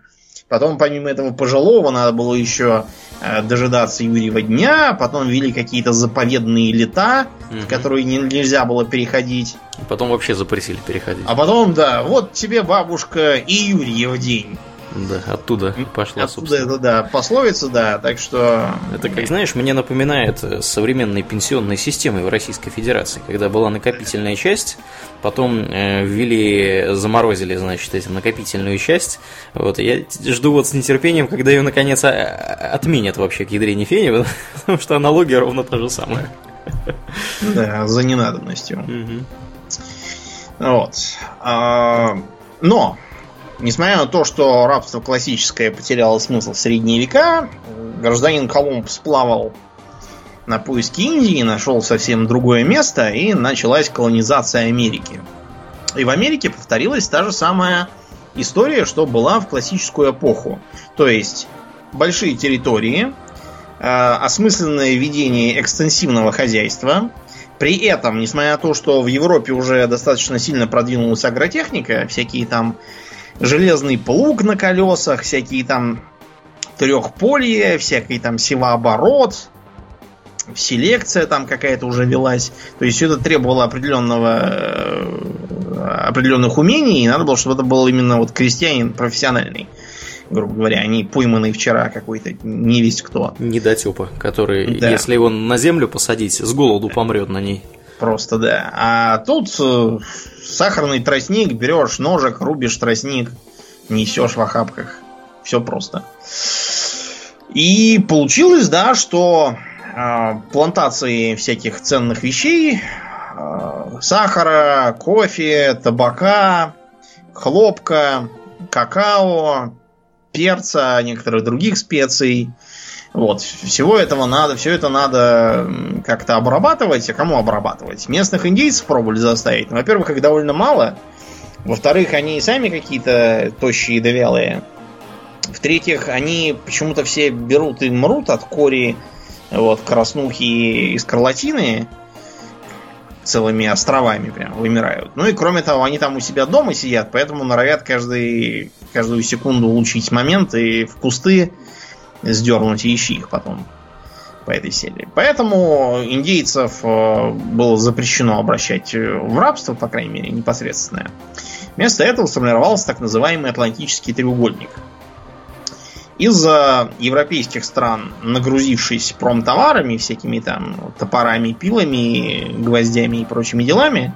Потом, помимо этого пожилого, надо было еще э, дожидаться Юрьева дня. Потом ввели какие-то заповедные лета, угу. в которые не, нельзя было переходить. Потом вообще запретили переходить. А потом, да, вот тебе бабушка и Юрьев день. Да, оттуда пошла, оттуда это, да, пословица, да, так что... Это, как знаешь, мне напоминает э, современной пенсионной системы в Российской Федерации, когда была накопительная часть, потом э, ввели, заморозили, значит, эту накопительную часть, вот, я жду вот с нетерпением, когда ее, наконец, отменят вообще к ядрене фени, потому что аналогия ровно та же самая. Да, за ненадобностью. Вот. А, но Несмотря на то, что рабство классическое потеряло смысл в средние века, гражданин Колумб сплавал на поиски Индии, нашел совсем другое место, и началась колонизация Америки. И в Америке повторилась та же самая история, что была в классическую эпоху. То есть большие территории, э, осмысленное ведение экстенсивного хозяйства. При этом, несмотря на то, что в Европе уже достаточно сильно продвинулась агротехника, всякие там железный плуг на колесах, всякие там трехполье, всякий там севооборот, селекция там какая-то уже велась. То есть все это требовало определенного э, определенных умений, и надо было, чтобы это был именно вот крестьянин профессиональный грубо говоря, они пойманы вчера какой-то не весь кто. Недотепа, который, да. если его на землю посадить, с голоду помрет на ней. Просто, да. А тут э, сахарный тростник, берешь ножик, рубишь тростник, несешь в охапках. Все просто. И получилось, да, что э, плантации всяких ценных вещей, э, сахара, кофе, табака, хлопка, какао, перца, некоторых других специй, вот, всего этого надо, все это надо как-то обрабатывать. А кому обрабатывать? Местных индейцев пробовали заставить. Ну, во-первых, их довольно мало. Во-вторых, они сами какие-то тощие и довялые. В-третьих, они почему-то все берут и мрут от кори, вот, краснухи и скарлатины целыми островами прям вымирают. Ну и кроме того, они там у себя дома сидят, поэтому норовят каждый, каждую секунду улучшить момент и в кусты сдернуть ищи их потом по этой серии. Поэтому индейцев э, было запрещено обращать э, в рабство, по крайней мере, непосредственное. Вместо этого сформировался так называемый Атлантический треугольник. Из-за европейских стран, нагрузившись промтоварами, всякими там топорами, пилами, гвоздями и прочими делами,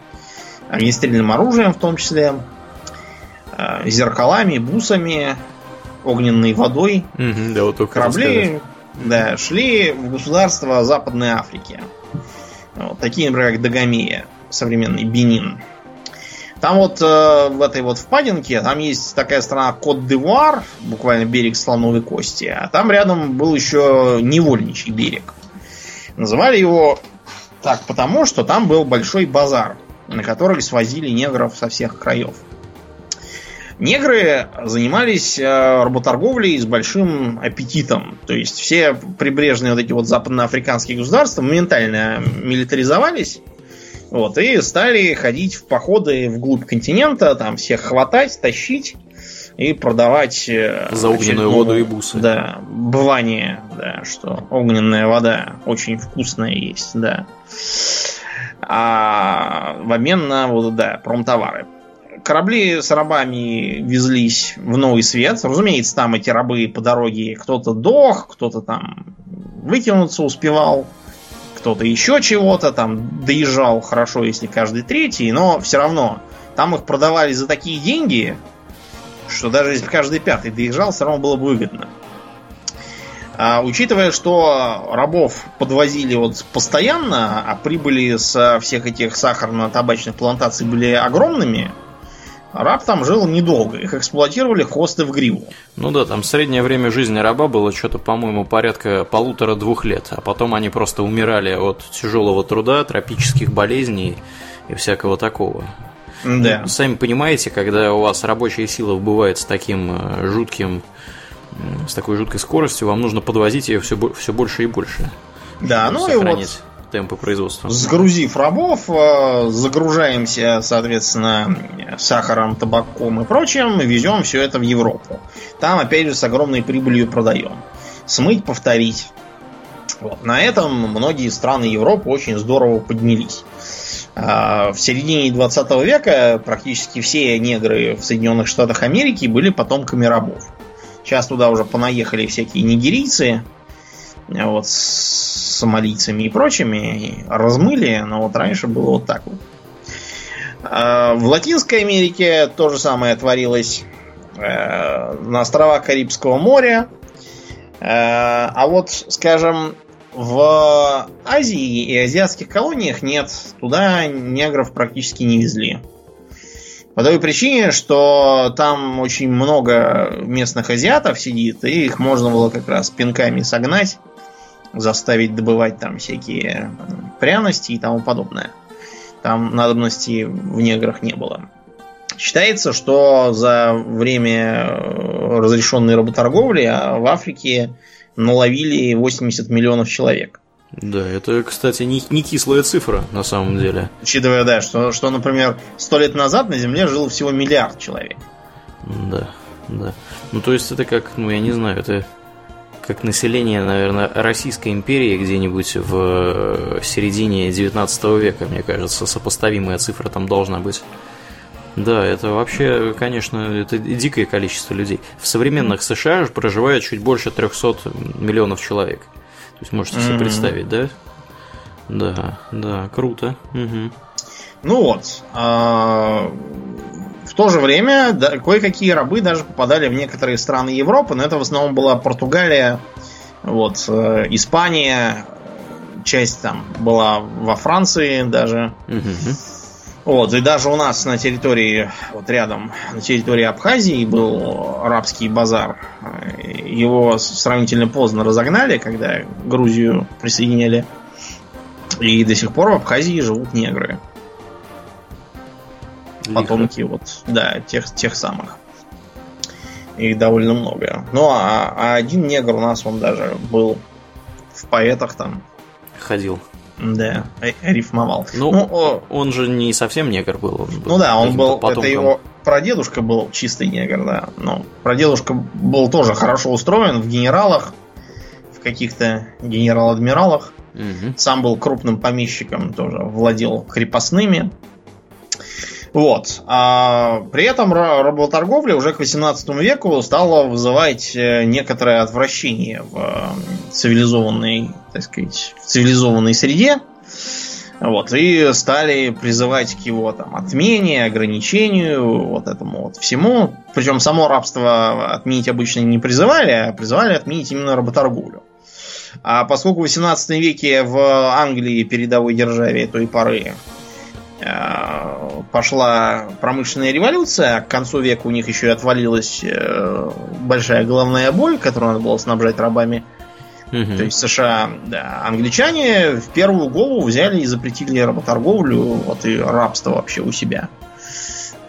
огнестрельным оружием в том числе, э, зеркалами, бусами, огненной водой. Мгм, да, вот Корабли да, шли в государство Западной Африки. Вот, такие, например, как Дагомея, современный Бенин. Там вот э, в этой вот впадинке, там есть такая страна Кот-д'Ивуар, буквально берег слоновой кости, а там рядом был еще невольничий берег. Называли его так потому, что там был большой базар, на который свозили негров со всех краев. Негры занимались э, работорговлей с большим аппетитом. То есть все прибрежные вот эти вот западноафриканские государства моментально милитаризовались. Вот, и стали ходить в походы вглубь континента, там всех хватать, тащить и продавать э, За огненную воду и бусы. Да, бывание, да, что огненная вода очень вкусная есть, да. А в обмен на вот, да, промтовары. Корабли с рабами везлись в Новый Свет. Разумеется, там эти рабы по дороге кто-то дох, кто-то там выкинуться успевал, кто-то еще чего-то там доезжал хорошо, если каждый третий, но все равно там их продавали за такие деньги, что даже если каждый пятый доезжал, все равно было бы выгодно. А, учитывая, что рабов подвозили вот постоянно, а прибыли со всех этих сахарно-табачных плантаций были огромными, раб там жил недолго. Их эксплуатировали хвосты в гриву. Ну да, там среднее время жизни раба было что-то, по-моему, порядка полутора-двух лет, а потом они просто умирали от тяжелого труда, тропических болезней и всякого такого. Да. Ну, Сами понимаете, когда у вас рабочая сила вбывает с таким э, жутким, с такой жуткой скоростью, вам нужно подвозить ее все, все больше и больше. Да, ну и сохранить вот темпы производства. Сгрузив рабов, э, загружаемся, соответственно, сахаром, табаком и прочим, везем все это в Европу. Там, опять же, с огромной прибылью продаем. Смыть, повторить. Вот. На этом многие страны Европы очень здорово поднялись. А, В середине 20 века практически все негры в Соединенных Штатах Америки были потомками рабов. Сейчас туда уже понаехали всякие нигерийцы, вот, с сомалийцами и прочими, размыли, но вот раньше было вот так вот. А, В Латинской Америке то же самое творилось э, на островах Карибского моря. Э, А вот, скажем, в Азии и азиатских колониях нет. Туда негров практически не везли. По той причине, что там очень много местных азиатов сидит, и их можно было как раз пинками согнать, заставить добывать там всякие пряности и тому подобное. Там надобности в неграх не было. Считается, что за время э, разрешенной работорговли а в Африке наловили 80 миллионов человек. Да, это, кстати, не, не кислая цифра на самом деле. Учитывая, да, что, что, например, сто лет назад на Земле жило всего миллиард человек. Да, да. Ну, то есть это как, ну, я не знаю, это как население, наверное, Российской империи где-нибудь в э, середине 19 века, мне кажется, сопоставимая цифра там должна быть. Да, это вообще, конечно, это дикое количество людей. В современных США же проживает чуть больше 300 миллионов человек. То есть можете себе представить, да? Да, да, круто. Мгм. Ну вот. В то же время да, кое-какие рабы даже попадали в некоторые страны Европы, но это в основном была Португалия, вот, э, Испания, часть там была во Франции даже. Мгм. Вот, и даже у нас на территории, вот рядом, на территории Абхазии был арабский базар. Его сравнительно поздно разогнали, когда Грузию присоединяли. И до сих пор в Абхазии живут негры. Лихо. Потомки вот, да, тех, тех самых. Их довольно много. Ну, а, а один негр у нас, он даже был в поэтах там, Ходил. да, э- рифмовал. Ну, о, он же не совсем негр был. он был Ну да, он был, это потомком. его прадедушка был чистый негр, да. Но прадедушка был тоже хорошо устроен в генералах, в каких-то генерал-адмиралах. Мгм. Сам был крупным помещиком, тоже владел крепостными. Вот. А при этом ра- работорговля уже к 18 веку стала вызывать э, некоторое отвращение в э, цивилизованной, так сказать, в цивилизованной среде. Вот, и стали призывать к его там отмене, ограничению, вот этому вот всему. Причем само рабство отменить обычно не призывали, а призывали отменить именно работорговлю. А поскольку в 18 веке в Англии, передовой державе той поры, пошла промышленная революция, а к концу века у них еще и отвалилась э, большая головная боль, которую надо было снабжать рабами, Угу. То есть США, да, англичане в первую голову взяли и запретили работорговлю, вот и рабство вообще у себя.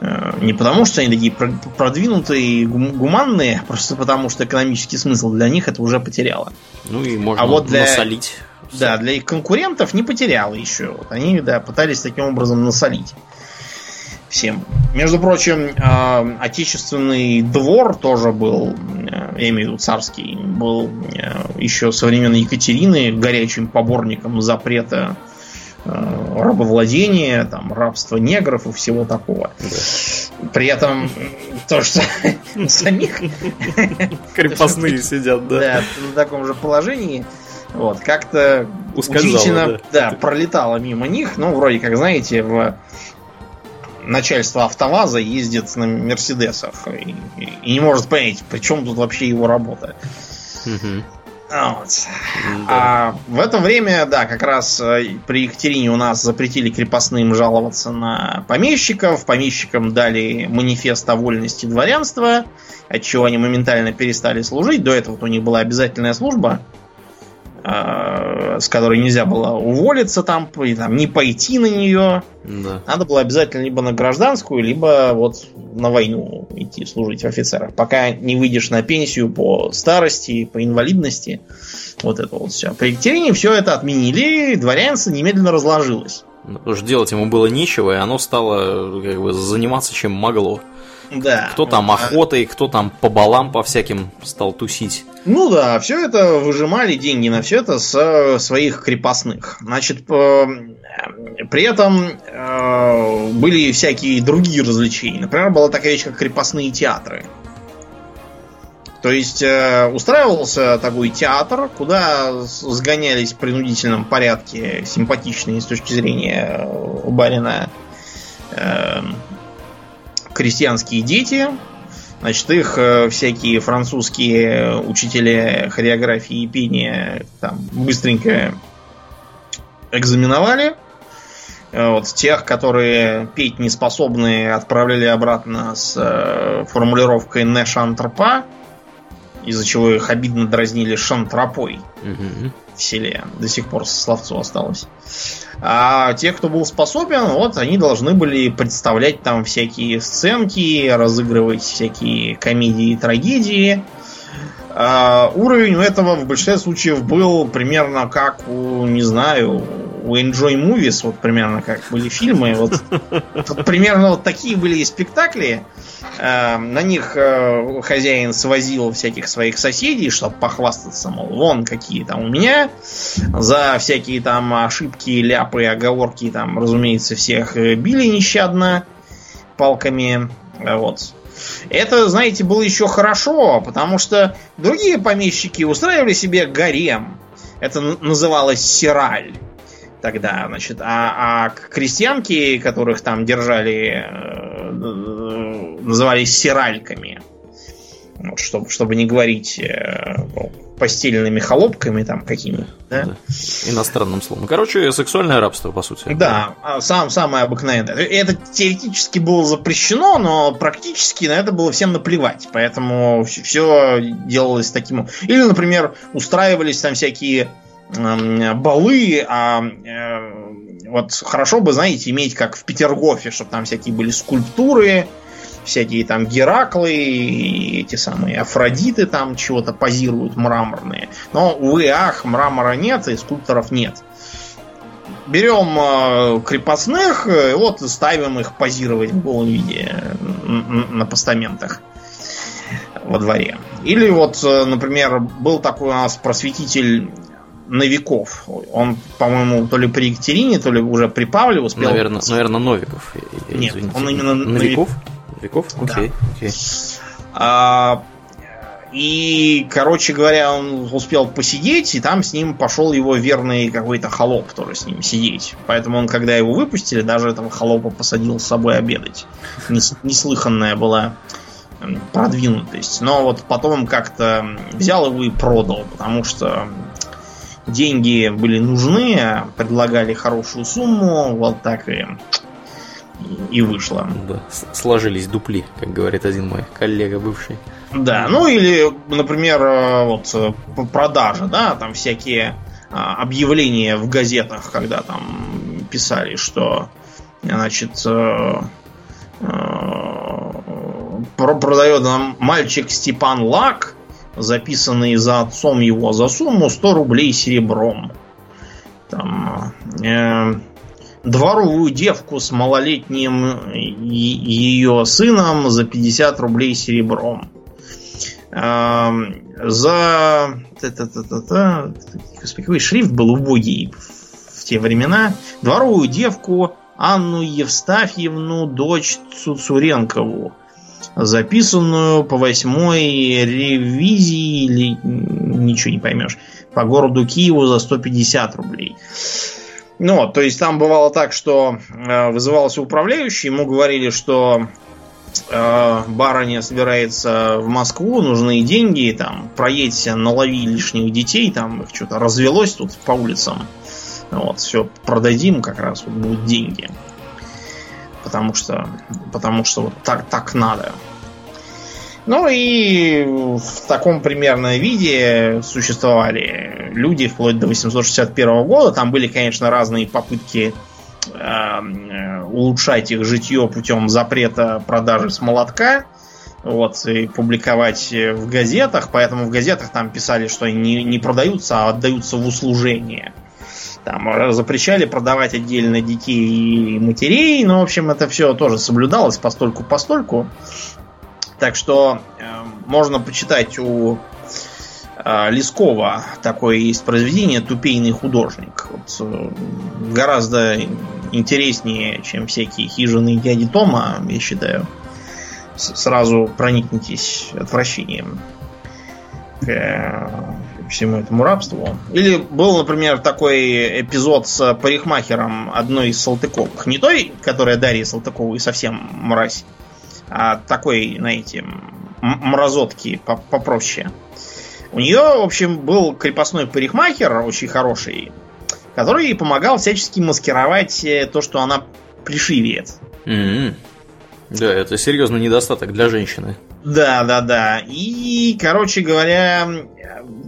Э, не потому, что они такие продвинутые и гуманные, просто потому, что экономический смысл для них это уже потеряло. Ну и можно а вот для, насолить. Да, для их конкурентов не потеряло еще. Вот они, да, пытались таким образом насолить всем. Между прочим, э, отечественный двор тоже был, э, я имею в виду царский, был э, еще со времен Екатерины горячим поборником запрета рабовладения, там, рабства негров и всего такого. Да. При этом то, что самих крепостные сидят, да. Да, на таком же положении, вот, как-то удивительно, да, пролетало мимо них. Ну, вроде как, знаете, в начальство АвтоВАЗа ездит на Мерседесах и, и, не может понять, при чем тут вообще его работа. Угу. Вот. Да. А в это время, да, как раз э, при Екатерине у нас запретили крепостным жаловаться на помещиков. Помещикам дали манифест о вольности дворянства, от чего они моментально перестали служить. До этого у них была обязательная служба. Э, с которой нельзя было уволиться там, и, там не пойти на нее. Да. Надо было обязательно либо на гражданскую, либо вот на войну идти служить офицера. Пока не выйдешь на пенсию по старости, по инвалидности. Вот это вот все. При Екатерине все это отменили, дворянство немедленно разложилось. Потому что делать ему было нечего, и оно стало как бы заниматься чем могло. Да. Кто там охотой, кто там по балам по всяким стал тусить. Ну да, все это выжимали деньги на все это с своих крепостных. Значит, при этом э, были всякие другие развлечения. Например, была такая вещь, как крепостные театры. То есть э, устраивался такой театр, куда сгонялись в принудительном порядке симпатичные с точки зрения э, барина крестьянские дети. Значит, их э, всякие французские учителя хореографии и пения там быстренько экзаменовали. Э, вот тех, которые петь не способны, отправляли обратно с э, формулировкой «не шантропа», из-за чего их обидно дразнили шантропой угу. В селе. До сих пор словцо осталось. А те, кто был способен, вот они должны были представлять там всякие сценки, разыгрывать всякие комедии и трагедии. А, уровень у этого в большинстве случаев был примерно как у, не знаю, у Enjoy Movies, вот примерно как были фильмы. Вот, примерно вот такие были и спектакли. Э, на них э, хозяин свозил всяких своих соседей, чтобы похвастаться, мол, вон какие там у меня. За всякие там ошибки, ляпы, оговорки там, разумеется, всех э, били нещадно палками. Вот. Это, знаете, было еще хорошо, потому что другие помещики устраивали себе гарем. Это называлось сираль тогда, значит, а, а крестьянки, которых там держали, э, назывались сиральками. Вот, чтобы, чтобы не говорить э, постельными холопками там какими да? да. Иностранным словом. Короче, сексуальное рабство, по сути. Да, а сам, самое обыкновенное. Это теоретически было запрещено, но практически на это было всем наплевать. Поэтому все делалось таким... Или, например, устраивались там всякие балы, а э, вот хорошо бы, знаете, иметь как в Петергофе, чтобы там всякие были скульптуры, всякие там Гераклы, и эти самые Афродиты там чего-то позируют мраморные. Но, увы, ах, мрамора нет и скульпторов нет. Берем э, крепостных, и вот ставим их позировать в голом виде на постаментах во дворе. Или вот, э, например, был такой у нас просветитель Новиков. Он, по-моему, то ли при Екатерине, то ли уже при Павле успел. Наверное, наверное Новиков. Нет, Извините. он именно Новиков. Новиков? Окей, да. окей. А, И, короче говоря, он успел посидеть, и там с ним пошел его верный какой-то холоп тоже с ним сидеть. Поэтому он, когда его выпустили, даже этого холопа посадил с собой обедать. Неслыханная была продвинутость. Но вот потом как-то взял его и продал, потому что деньги были нужны, предлагали хорошую сумму, вот так и и вышло. Да, сложились дупли, как говорит один мой коллега бывший. Да, ну или, например, э, вот э, продажа, да, там всякие а, объявления в газетах, когда там писали, что, значит, э, продает нам мальчик Степан Лак, записанный за отцом его за сумму 100 рублей серебром. Там, э, дворовую девку с малолетним ее сыном за 50 рублей серебром. Эм, за... Господи, какой шрифт был убогий в те времена. Дворовую девку Анну Евстафьевну, дочь Цуцуренкову, записанную по восьмой ревизии, или ничего не поймешь, по городу Киеву за 150 рублей. Ну, то есть там бывало так, что э, вызывался управляющий, ему говорили, что э, барыня собирается в Москву, нужны деньги, там, проедься, налови лишних детей, там их что-то развелось тут по улицам. Вот, все продадим, как раз вот будут деньги. Потому что, потому что вот так, так надо. Ну и в таком примерно виде существовали люди вплоть до 861 года. Там были, конечно, разные попытки э, улучшать их житье путем запрета продажи с молотка. Вот, и публиковать в газетах, поэтому в газетах там писали, что они не, не продаются, а отдаются в услужение. Там запрещали продавать отдельно детей и матерей, но, в общем, это все тоже соблюдалось постольку-постольку. Так что э, можно почитать у э, Лескова такое есть произведение «Тупейный художник». Вот, э, гораздо интереснее, чем всякие хижины дяди Тома, я считаю. С сразу проникнитесь отвращением к э, всему этому рабству. Или был, например, такой эпизод с парикмахером одной из Салтыковых. Не той, которая Дарья Салтыковой совсем мразь, а такой, знаете, мразотки попроще. У нее, в общем, был крепостной парикмахер, очень хороший, который помогал всячески маскировать э, то, что она плешивеет. Mm-hmm. Да, это серьезный недостаток для женщины. Да, да, да. И, короче говоря,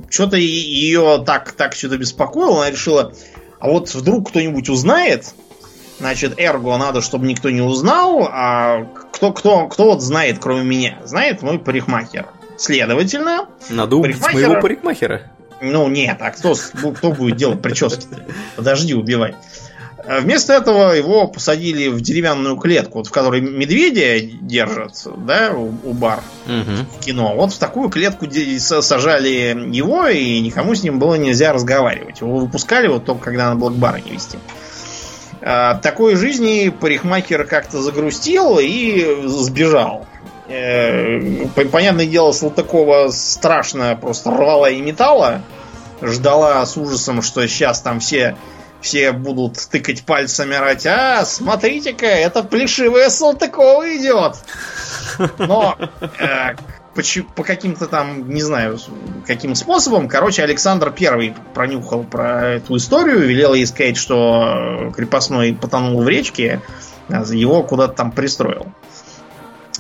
что-то ее так, так что-то беспокоило. Она решила, а вот вдруг кто-нибудь узнает, Значит, эрго надо, чтобы никто не узнал, а кто, кто, кто вот знает, кроме меня? Знает мой парикмахер. Следовательно... Надо убить парикмахера... моего парикмахера. Ну нет, а кто, кто будет делать прически -то? Подожди, убивай. А вместо этого его посадили в деревянную клетку, в которой медведя держат, да, у, у бар угу. в кино. Вот в такую клетку сажали его, и никому с ним было нельзя разговаривать. Его выпускали вот только когда надо было к бару не вести. От а, такой жизни парикмахер как-то загрустил и сбежал. Э, понятное дело, Салтыкова страшно просто рвала и металла. Ждала с ужасом, что сейчас там все, все будут тыкать пальцами, орать, а, смотрите-ка, это плешивая Салтыкова идет. Но э, по, по каким-то там, не знаю, каким способом, короче, Александр Первый пронюхал про эту историю, велел ей сказать, что крепостной потонул в речке, а его куда-то там пристроил,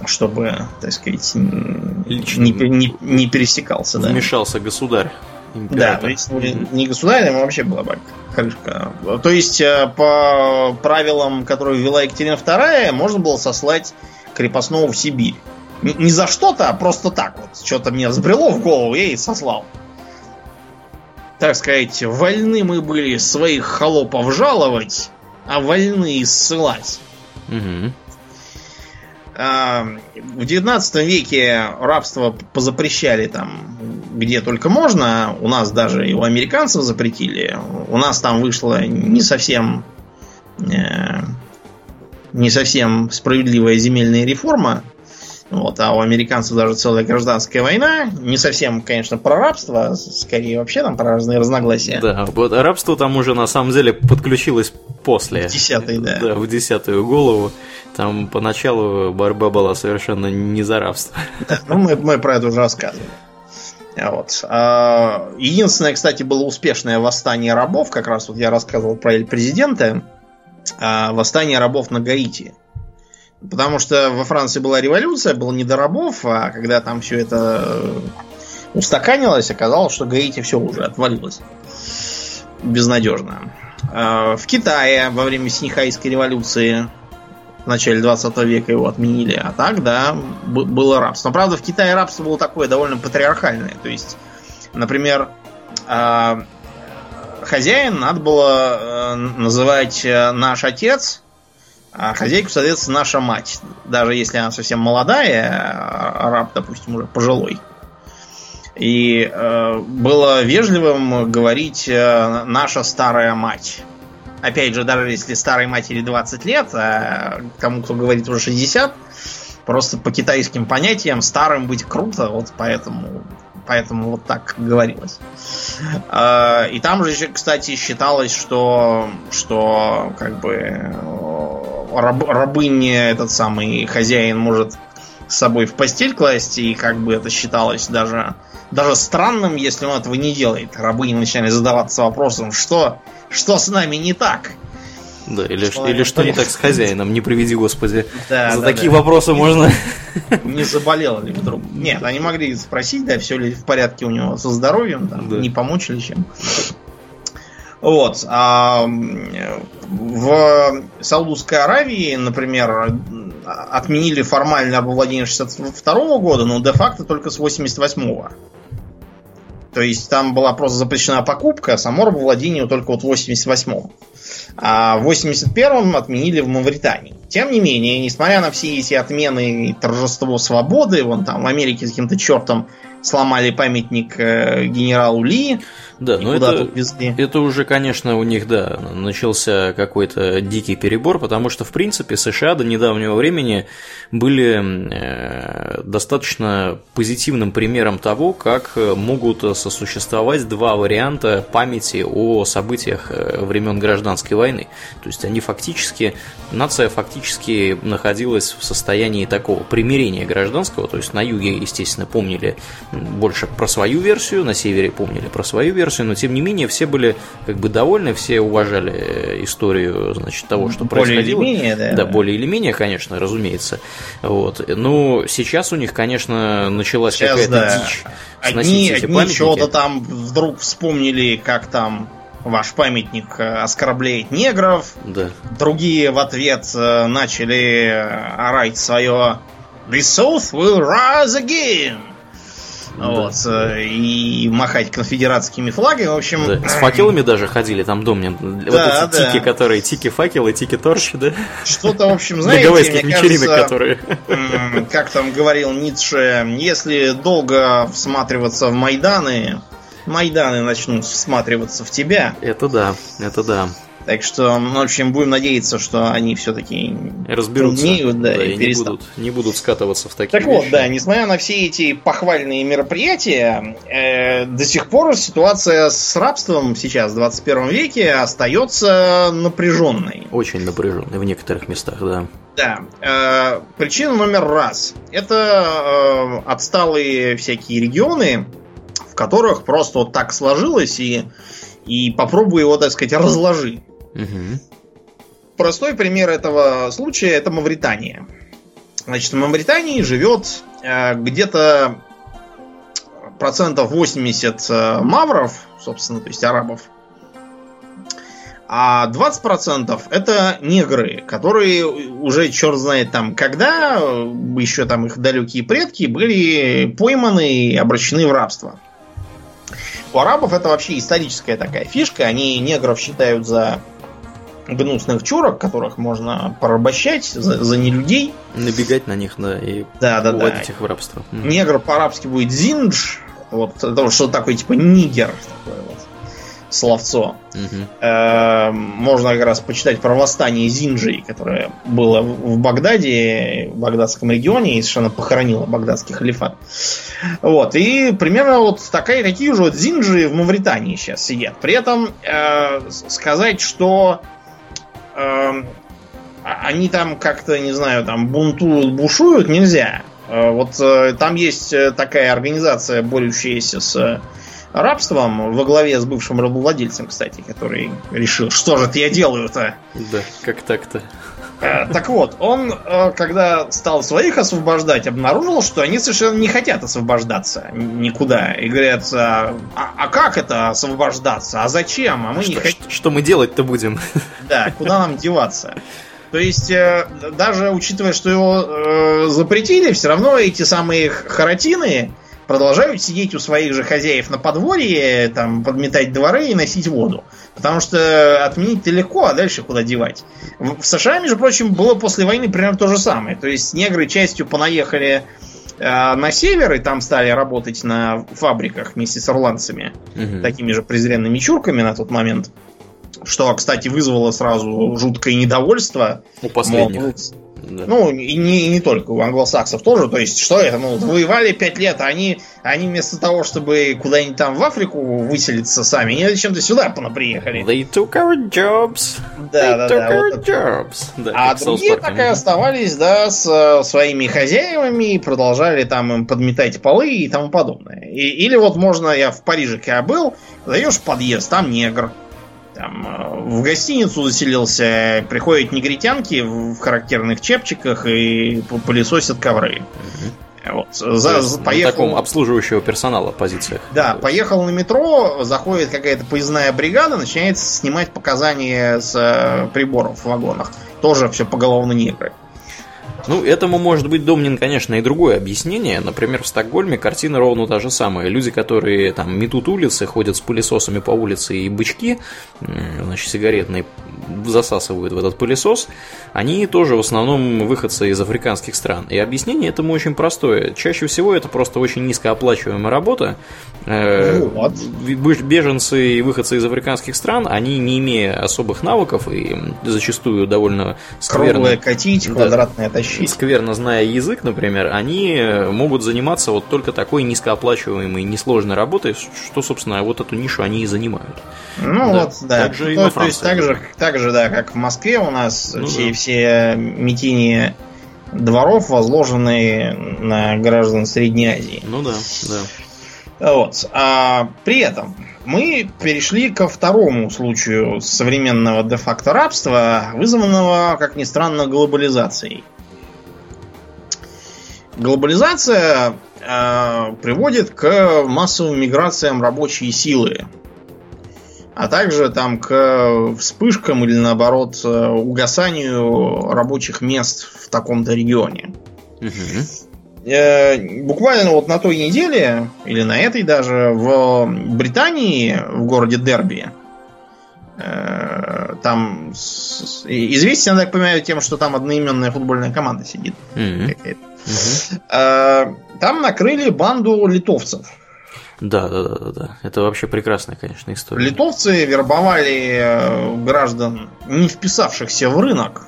чтобы, так сказать, не, не, не пересекался. Да. Вмешался государь. Император. Да, то есть не государь, а вообще была бы крышка. То есть э, по правилам, которые ввела Екатерина II, можно было сослать крепостного в Сибирь. Не за что-то, а просто так вот. Что-то мне взбрело в голову, я и сослал. Так сказать, вольны мы были своих холопов жаловать, а вольны и ссылать. Угу. В 19 веке рабство позапрещали там где только можно. У нас даже и у американцев запретили. У нас там вышла не совсем э, не совсем справедливая земельная реформа Вот, а у американцев даже целая гражданская война. Не совсем, конечно, про рабство, а скорее вообще там про разные разногласия. Да, вот рабство там уже на самом деле подключилось после. В десятый, да. Да, в десятую голову. Там поначалу борьба была совершенно не за рабство. Да, ну мы, мы про это уже рассказывали. Вот. А, единственное, кстати, было успешное восстание рабов, как раз вот я рассказывал про президента, а, восстание рабов на Гаити. Потому что во Франции была революция, было не а когда там все это э, устаканилось, оказалось, что Гаити все уже отвалилось. Безнадежно. А, в Китае во время Синьхайской революции в начале 20 века его отменили, а так, да, было рабство. Но, правда, в Китае рабство было такое довольно патриархальное. То есть, например, а, хозяин надо было э, называть э, наш отец, а хозяйку, соответственно, наша мать. Даже если она совсем молодая, а раб, допустим, уже пожилой. И э, было вежливым говорить э, наша старая мать. Опять же, даже если старой матери 20 лет, а тому, кто говорит уже 60, просто по китайским понятиям старым быть круто, вот поэтому, поэтому вот так говорилось. А, и там же, кстати, считалось, что, что как бы раб, рабыня, этот самый хозяин может с собой в постель класть, и как бы это считалось даже, даже странным, если он этого не делает. Рабыни начинали задаваться вопросом, что, что с нами не так? Да, или что, или что не так с хозяином, не приведи господи. Да, За да, такие да. вопросы можно... Не заболел ли вдруг? Нет, они могли спросить, да, все ли в порядке у него со здоровьем, там, Да. не помочь ли чем. Вот. А в Саудовской Аравии, например, отменили формально рабовладение 62 года, но де-факто только с 88-го. То есть там была просто запрещена покупка, а само рабовладение только вот в 88-м. А в 81-м отменили в Мавритании. Тем не менее, несмотря на все эти отмены и торжество свободы, вон там в Америке с каким-то чертом сломали памятник э, генералу Ли, Да, но куда-то это, это уже, конечно, у них, да, начался какой-то дикий перебор, потому что, в принципе, США до недавнего времени были э, достаточно позитивным примером того, как э, могут сосуществовать два варианта памяти о событиях времен гражданской войны. То есть они фактически, нация фактически находилась в состоянии такого примирения гражданского, то есть на юге, естественно, помнили больше про свою версию, на севере помнили про свою версию, но тем не менее все были как бы довольны, все уважали э, историю, значит, того, что Более происходило. или менее, да. Да, более или менее, конечно, разумеется. Вот. Но сейчас у них, конечно, началась Сейчас, какая-то да. дичь. Одни, одни чего-то там вдруг вспомнили, как там ваш памятник э, оскорбляет негров, Да. другие в ответ э, начали орать свое The South will rise again. Да. Вот, э, и махать конфедератскими флагами. В общем, Да, С факелами даже ходили, там домнин. вот Да, эти да. тики, которые тики-факелы, тики-торчи, да? что-то, в общем, На знаете, гавайских мне вечеринок, кажется, которые... как там говорил Ницше, если долго всматриваться в Майданы, Майданы начнут всматриваться в тебя. Это да, это да. Так что, ну, в общем, будем надеяться, что они все-таки Разберутся. умнеют, да, и и не будут, не будут скатываться в такие Так вот, вещи. да, несмотря на все эти похвальные мероприятия, э, до сих пор ситуация с рабством сейчас, в 21 веке, остается напряженной. Очень напряженный в некоторых местах, да. Да. Э, причина номер раз. Это э, отсталые всякие регионы, в которых просто вот так сложилось, и, и попробуй его, так сказать, разложи. Мгм. Простой пример этого случая это Мавритания. Значит, в Мавритании живет э, где-то процентов 80 э, мавров, собственно, то есть арабов. А 20% это негры, которые уже черт знает там когда, еще там их далекие предки, были пойманы и обращены в рабство. У арабов это вообще историческая такая фишка. Они негров считают за гнусных чурок, которых можно порабощать за, за нелюдей. Набегать на них, да, и Да, да, да. их в рабство. Негр по-арабски будет зиндж. Вот это что такое, типа нигер. Такое вот. словцо. Э, Можно как раз почитать про восстание Зинджи, которое было в Багдаде, в Багдадском регионе, и совершенно похоронило багдадский халифат. Вот. И примерно вот такая, такие же вот Зинджи в Мавритании сейчас сидят. При этом э, сказать, что э, а- они там как-то, не знаю, там бунтуют, бушуют, нельзя. Э, Вот э, там есть э, такая организация, борющаяся с рабством, во главе с бывшим рабовладельцем, кстати, который решил, что же это я делаю-то. Да, как так-то. Э, Так вот, он, э, когда стал своих освобождать, обнаружил, что они совершенно не хотят освобождаться никуда. И говорят, а, а- а как это освобождаться? А зачем? А мы не Что, хотим. что- мы делать-то будем? Да, куда нам деваться? То есть, э, даже учитывая, что его запретили, все равно эти самые харатины продолжают сидеть у своих же хозяев на подворье, там, подметать дворы и носить воду. Потому что отменить-то легко, а дальше куда девать? В, США, между прочим, было после войны примерно то же самое. То есть негры частью понаехали э, на север и там стали работать на фабриках вместе с ирландцами Мгм. такими же презренными чурками на тот момент. Что, кстати, вызвало сразу жуткое недовольство. У последних. Мол, Да. Ну, и не, и не только у англосаксов тоже. То есть, что это? Ну, воевали пять лет, а они, они вместо того, чтобы куда-нибудь там в Африку выселиться сами, они зачем-то сюда приехали. They took our jobs. Да, They да, took да. our вот jobs. Да, А другие так и оставались, да, с э, своими хозяевами и продолжали там им подметать полы и тому подобное. И- или вот можно, я в Париже когда был, даешь подъезд, там негр. Там, э, в гостиницу заселился, приходят негритянки в характерных чепчиках и пылесосят ковры. Вот. То За, есть за- на поехал, таком обслуживающего персонала позициях. да, поехал на метро, заходит какая-то поездная бригада, начинает снимать показания с э, приборов в вагонах. Тоже все поголовно негры. Ну, этому может быть, Домнин, конечно, и другое объяснение. Например, в Стокгольме картина ровно та же самая. Люди, которые там метут улицы, ходят с пылесосами по улице и бычки, значит, сигаретные, засасывают в этот пылесос, они тоже в основном выходцы из африканских стран. И объяснение этому очень простое. Чаще всего это просто очень низкооплачиваемая работа. Э, Вот. беж- Беженцы и выходцы из африканских стран, они, не имея особых навыков и зачастую довольно скверно Круглое катить, Да. квадратное тащить. Скверно зная язык, например, они могут заниматься вот только такой низкооплачиваемой, несложной работой, что, собственно, вот эту нишу они и занимают. Ну Да. вот, да. Так же и Ну, во то есть так же, так же, да, как в Москве у нас Ну все, да. все метения дворов возложены на граждан Средней Азии. Ну да, да. Вот. А при этом мы перешли ко второму случаю современного де-факто рабства, вызванного, как ни странно, глобализацией. Глобализация э, приводит к массовым миграциям рабочей силы, а также там к вспышкам или наоборот э, угасанию рабочих мест в таком-то регионе. Мгм. Э, буквально вот на той неделе, или на этой даже, в Британии, в городе Дерби, э, там известен, я так понимаю, тем, что там одноименная футбольная команда сидит. Мгм. Э, Там накрыли банду литовцев. Да, да, да, да. Это вообще прекрасная, конечно, история. Литовцы вербовали э, граждан, не вписавшихся в рынок,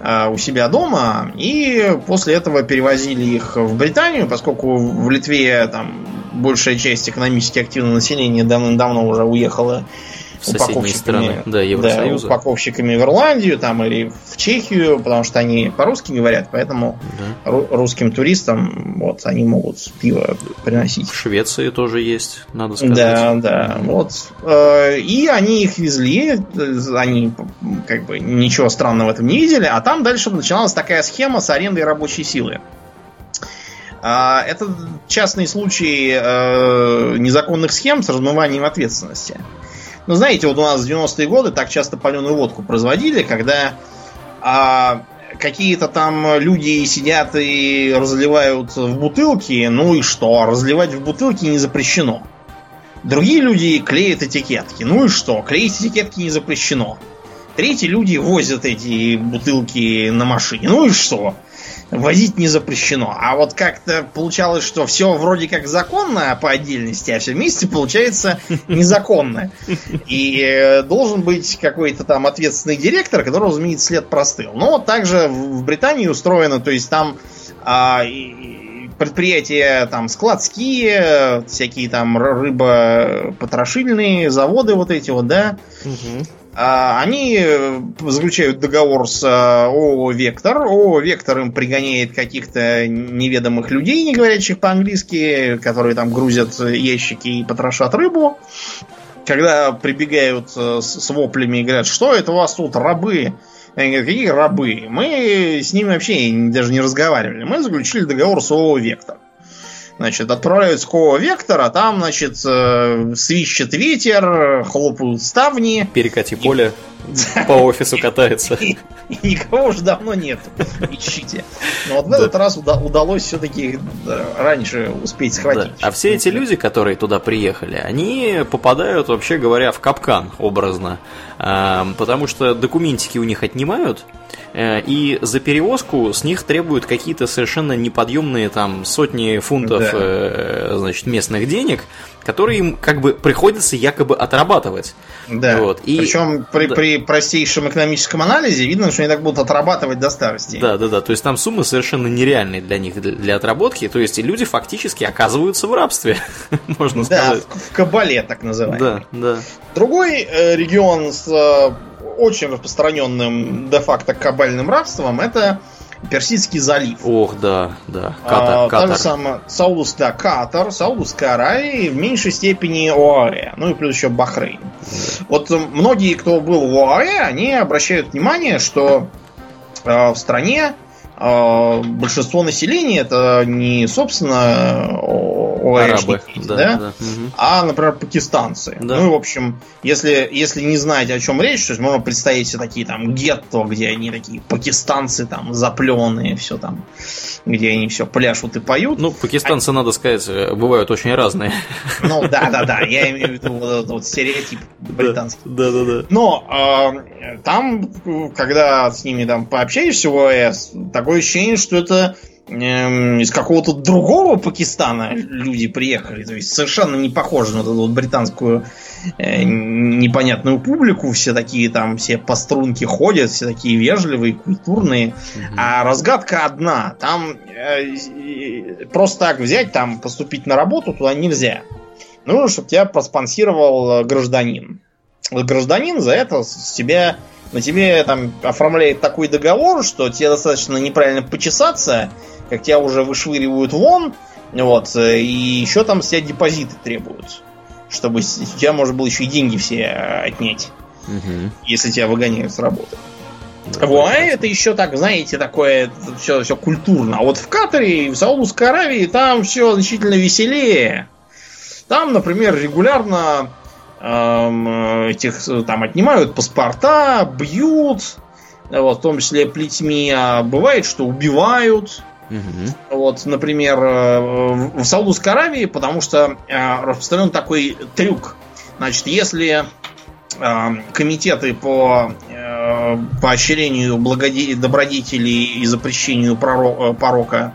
э, у себя дома, и после этого перевозили их в Британию, поскольку в Литве там большая часть экономически активного населения давным-давно уже уехала соседние страны, да, Евросоюза. упаковщиками в Ирландию там, или в Чехию, потому что они по-русски говорят, поэтому Да. ру- русским туристам вот они могут пиво приносить. В Швеции тоже есть, надо сказать. Да, да, вот. Э, И они их везли, они как бы ничего странного в этом не видели, а там дальше начиналась такая схема с арендой рабочей силы. А, Это частный случай э, незаконных схем с размыванием ответственности. Ну, знаете, вот у нас в 90-е годы так часто паленую водку производили, когда а, какие-то там люди сидят и разливают в бутылки, ну и что? Разливать в бутылки не запрещено. Другие люди клеят этикетки. Ну и что? Клеить этикетки не запрещено. Третьи люди возят эти бутылки на машине. Ну и что? Возить не запрещено. А вот как-то получалось, что все вроде как законно по отдельности, а все вместе получается незаконно. И э, должен быть какой-то там ответственный директор, которого, разумеется, след простыл. Но также в Британии устроено, то есть там а, предприятия там складские, всякие там рыбопотрошильные заводы вот эти вот, да. Угу. А, они э, заключают договор с э, ООО «Вектор». ООО «Вектор» им пригоняет каких-то неведомых людей, не говорящих по-английски, которые там грузят ящики и потрошат рыбу. Когда прибегают э, с воплями и говорят, что это у вас тут рабы? Они говорят, какие рабы? Мы с ними вообще даже не разговаривали. Мы заключили договор с ООО «Вектор». Значит, отправляют с какого вектора, там, значит, э, свищет ветер, хлопают ставни. Перекати поле по офису катается. И, никого уже давно нет. Ищите. Но вот в этот раз удалось все-таки раньше успеть схватить. А все эти люди, которые туда приехали, они попадают, вообще говоря, в капкан образно. Потому что документики у них отнимают, Э, и за перевозку с них требуют какие-то совершенно неподъемные там сотни фунтов да. э, значит, местных денег, которые им как бы приходится якобы отрабатывать. Да. Вот. И, Причем при, да. при простейшем экономическом анализе видно, что они так будут отрабатывать до старости. Да, да, да. То есть там суммы совершенно нереальные для них для, для отработки. То есть люди фактически оказываются в рабстве, можно да, сказать. Да, в, в кабале так называемый. Да, да. Другой э, регион с э, очень распространенным де-факто кабальным рабством, это Персидский залив. Ох, да, да. Катар. А, Катар. Та же самая Саудус, да, Катар, Саудовская Аравия и в меньшей степени ОАЭ. Ну и плюс еще Бахрейн. Да. Вот многие, кто был в ОАЭ, они обращают внимание, что э, в стране э, большинство населения это не, собственно, Арабы, да, да? да. а, например, пакистанцы. Да. Ну, в общем, если, если не знать, о чем речь, то есть можно представить себе такие там гетто, где они такие пакистанцы там запленные, все там, где они все пляшут и поют. Ну, пакистанцы, а... надо сказать, бывают очень разные. Ну, да-да-да, я имею в виду вот этот вот стереотип британский. Да-да-да. Но э, там, когда с ними там пообщаешься в ОС, такое ощущение, что это Эм, из какого-то другого Пакистана люди приехали. То есть совершенно не похожи на эту вот британскую э, непонятную публику. Все такие там, все по струнке ходят, все такие вежливые, культурные. Угу. А разгадка одна. Там э, просто так взять, там поступить на работу туда нельзя. Нужно, чтобы тебя проспонсировал э, гражданин. Гражданин за это с тебя на тебе там оформляет такой договор, что тебе достаточно неправильно почесаться, как тебя уже вышвыривают вон, вот, и еще там с тебя депозиты требуют, чтобы у тебя, может было еще и деньги все э, отнять, угу. если тебя выгоняют с работы. Да, в ОАЭ это еще так, знаете, такое все, все культурно. А вот в Катаре и в Саудовской Аравии там все значительно веселее. Там, например, регулярно этих там отнимают паспорта, бьют, вот, в том числе плетьми, а бывает, что убивают. Угу. Вот, например, э, в Саудовской Аравии, потому что э, распространен такой трюк. Значит, если э, комитеты по поощрению благоде... добродетелей и запрещению порока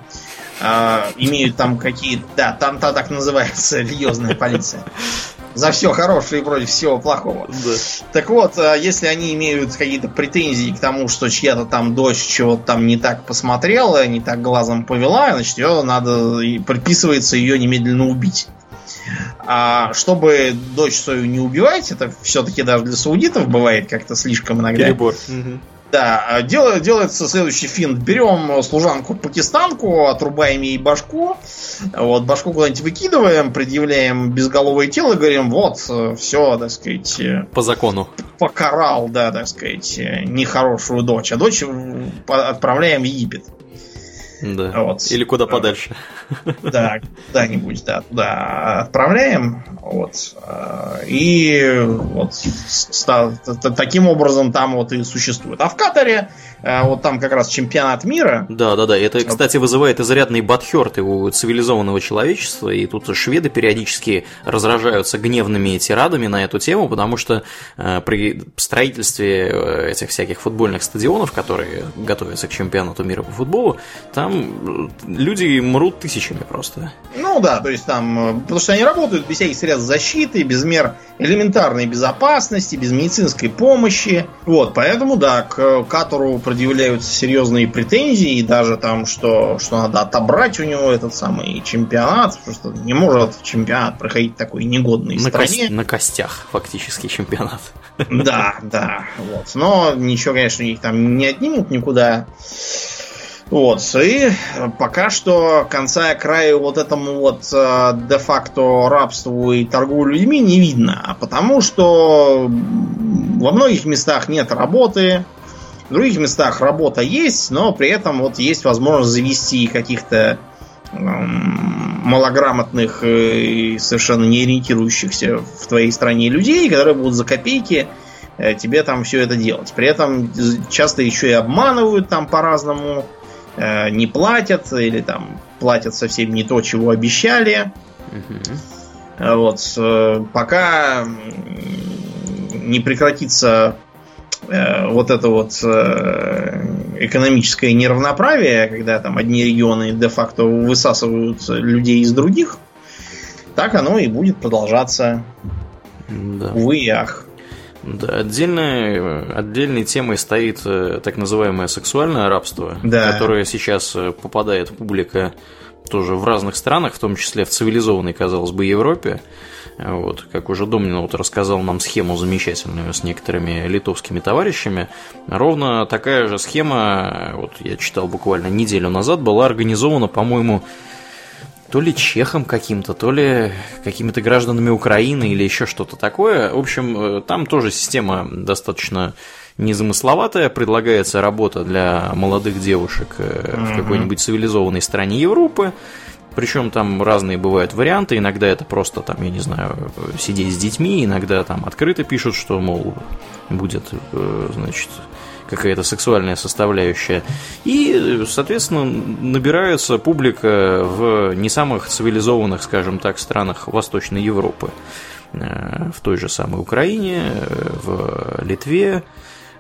имеют там какие-то... Да, там та так называется религиозная полиция за все хорошее и против всего плохого. Да. Так вот, а если они имеют какие-то претензии к тому, что чья-то там дочь чего-то там не так посмотрела, не так глазом повела, значит, ее надо, предписывается ее немедленно убить. А чтобы дочь свою не убивать, это все-таки даже для саудитов бывает как-то слишком иногда. Перебор. Угу. Да, а дел, делается следующий финт. Берем служанку пакистанку, отрубаем ей башку, вот, башку куда-нибудь выкидываем, предъявляем безголовое тело, говорим, вот, все, так сказать... По закону. Покарал, да, так сказать, нехорошую дочь. А дочь отправляем в Египет. Да. Вот. Или куда подальше. Да, куда-нибудь, да, туда отправляем. Вот. И вот таким образом там вот и существует. А в Катаре а вот там как раз чемпионат мира. Да, да, да. Это, кстати, вызывает изрядный бадхерт у цивилизованного человечества. И тут шведы периодически разражаются гневными тирадами на эту тему, потому что э, при строительстве э, этих всяких футбольных стадионов, которые готовятся к чемпионату мира по футболу, там э, люди мрут тысячами просто. Ну да, то есть там, потому что они работают без всяких средств защиты, без мер элементарной безопасности, без медицинской помощи. Вот, поэтому, да, к Катору предъявляются серьезные претензии, и даже там, что, что надо отобрать у него этот самый чемпионат, потому что не может чемпионат проходить такой негодной на стране. Кость, на костях фактически чемпионат. Да, да, вот. Но ничего, конечно, их там не отнимут никуда. Вот, и пока что конца и краю вот этому вот э, де-факто рабству и торговле людьми не видно, а потому что во многих местах нет работы, в других местах работа есть, но при этом вот есть возможность завести каких-то малограмотных и совершенно не ориентирующихся в твоей стране людей, которые будут за копейки э, тебе там все это делать. При этом часто еще и обманывают там по-разному, э, не платят или там платят совсем не то, чего обещали. Угу. Вот пока не прекратится Э, вот это вот э, экономическое неравноправие, когда там одни регионы де-факто высасывают людей из других, так оно и будет продолжаться. Да. Увы и ах. Да, отдельной, отдельной темой стоит э, так называемое сексуальное рабство, да. которое сейчас попадает в публика тоже в разных странах, в том числе в цивилизованной, казалось бы, Европе. Вот, как уже Домнин вот рассказал нам схему замечательную с некоторыми литовскими товарищами, ровно такая же схема, вот я читал буквально неделю назад, была организована, по-моему, то ли чехом каким-то, то ли какими-то гражданами Украины или еще что-то такое. В общем, э, там тоже система достаточно незамысловатая. Предлагается работа для молодых девушек mm-hmm. в какой-нибудь цивилизованной стране Европы. Причем там разные бывают варианты. Иногда это просто там, я не знаю, сидеть с детьми, иногда там открыто пишут, что, мол, будет, э, значит, какая-то сексуальная составляющая. И, соответственно, набирается публика в не самых цивилизованных, скажем так, странах Восточной Европы. Э, в той же самой Украине, э, в Литве,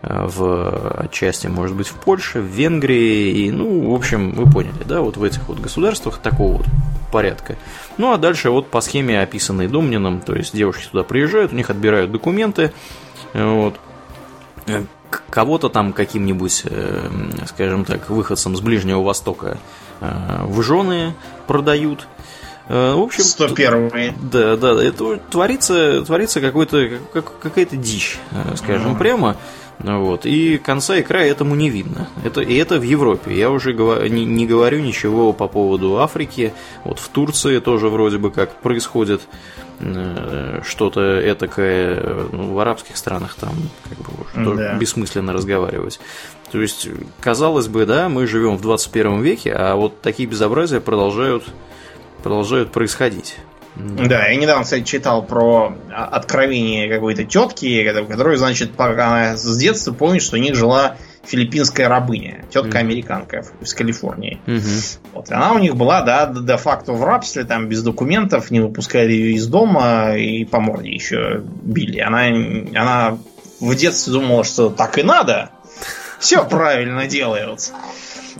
в отчасти, может быть, в Польше, в Венгрии, и, ну, в общем, вы поняли, да, вот в этих вот государствах такого вот порядка. Ну, а дальше вот по схеме, описанной Домнином, то есть девушки туда приезжают, у них отбирают документы, вот, кого-то там каким-нибудь, э, скажем так, выходцам с Ближнего Востока э, в жены продают, э, в общем, 101 Да, да, это творится, творится какой-то, какая-то дичь, скажем mm. прямо. Вот. И конца и края этому не видно. Это, и это в Европе. Я уже говор, не, не говорю ничего по поводу Африки. Вот в Турции тоже вроде бы как происходит что-то этакое. Ну, в арабских странах там как бы уже да. бессмысленно разговаривать. То есть, казалось бы, да, мы живем в 21 веке, а вот такие безобразия продолжают, продолжают происходить. Да. я недавно, кстати, читал про откровение какой-то тетки, которая, значит, пока с детства помнит, что у них жила филиппинская рабыня, тетка-американка из Калифорнии. Mm-hmm. Вот, она у них была, да, де-факто в рабстве, там, без документов, не выпускали ее из дома и по морде еще били. Она, она в детстве думала, что так и надо, все правильно делают.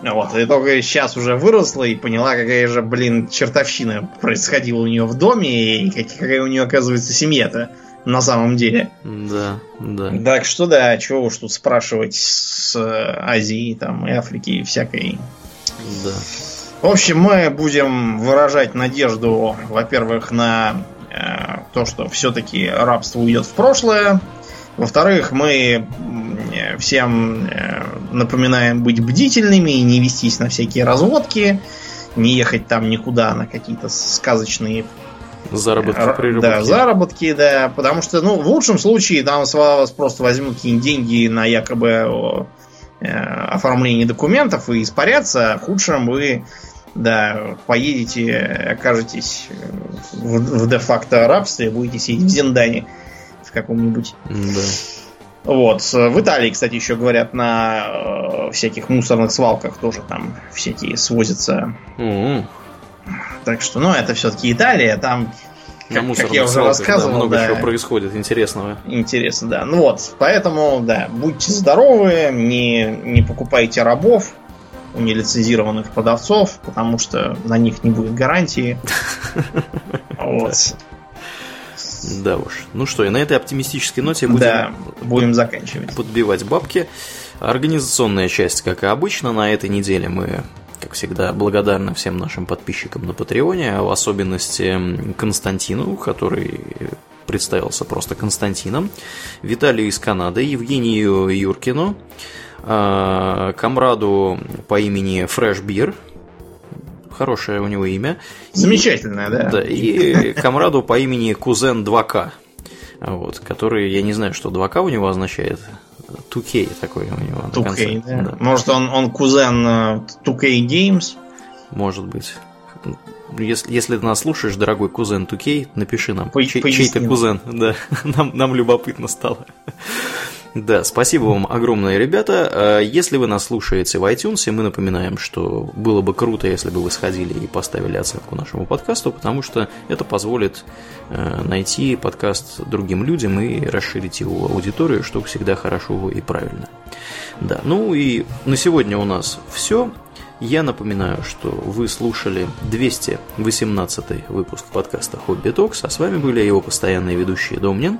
Вот, и только сейчас уже выросла и поняла, какая же, блин, чертовщина происходила у нее в доме, и какая у нее, оказывается, семья-то на самом деле. Да, да. Так что да, чего уж тут спрашивать с Азии там, и Африки и всякой. Да. В общем, мы будем выражать надежду, во-первых, на э, то, что все-таки рабство уйдет в прошлое. Во-вторых, мы всем э, напоминаем быть бдительными и не вестись на всякие разводки, не ехать там никуда на какие-то сказочные Заработки э, при Да, заработки, да. Потому что, ну, в лучшем случае там с вас просто возьмут какие-нибудь деньги на якобы э, оформлении документов и испаряться, в худшем вы да, поедете, окажетесь в, в де-факто рабстве, будете сидеть в Зиндане в каком-нибудь. Да. Вот. В Италии, кстати, еще говорят, на э, всяких мусорных свалках тоже там всякие свозятся. М-м. Так что, ну, это все-таки Италия, там, На как, как я уже свалках, да, рассказывал, много да, чего происходит интересного. интересно, да. Ну вот, поэтому, да, будьте здоровы, не, не покупайте рабов у нелицензированных продавцов, потому что на них не будет гарантии. Вот. Да уж. Ну что, и на этой оптимистической ноте будем Да, будем заканчивать. подбивать бабки. Организационная часть, как и обычно, на этой неделе мы, как всегда, благодарны всем нашим подписчикам на Патреоне, а в особенности Константину, который представился просто Константином, Виталию из Канады, Евгению Юркину, а, комраду по имени Fresh Beer, хорошее у него имя, Замечательно, да. да, и комраду по имени Кузен 2К, вот, который, я не знаю, что 2К у него означает, 2K такой у него конце. 2K, да. Да, Может, он, он кузен э, 2K Games? может быть. Если, если ты нас слушаешь, дорогой кузен 2K, напиши нам, По- чей, ты кузен. Да, нам, нам любопытно стало. Да, спасибо вам огромное, ребята. Э, Если вы нас слушаете в iTunes, мы напоминаем, что было бы круто, если бы вы сходили и поставили оценку нашему подкасту, потому что это позволит э, найти подкаст другим людям и расширить его аудиторию, что всегда хорошо и правильно. Да, ну и на сегодня у нас все. Я напоминаю, что вы слушали 218 выпуск подкаста Хобби Токс, а с вами были его постоянные ведущие Домнин.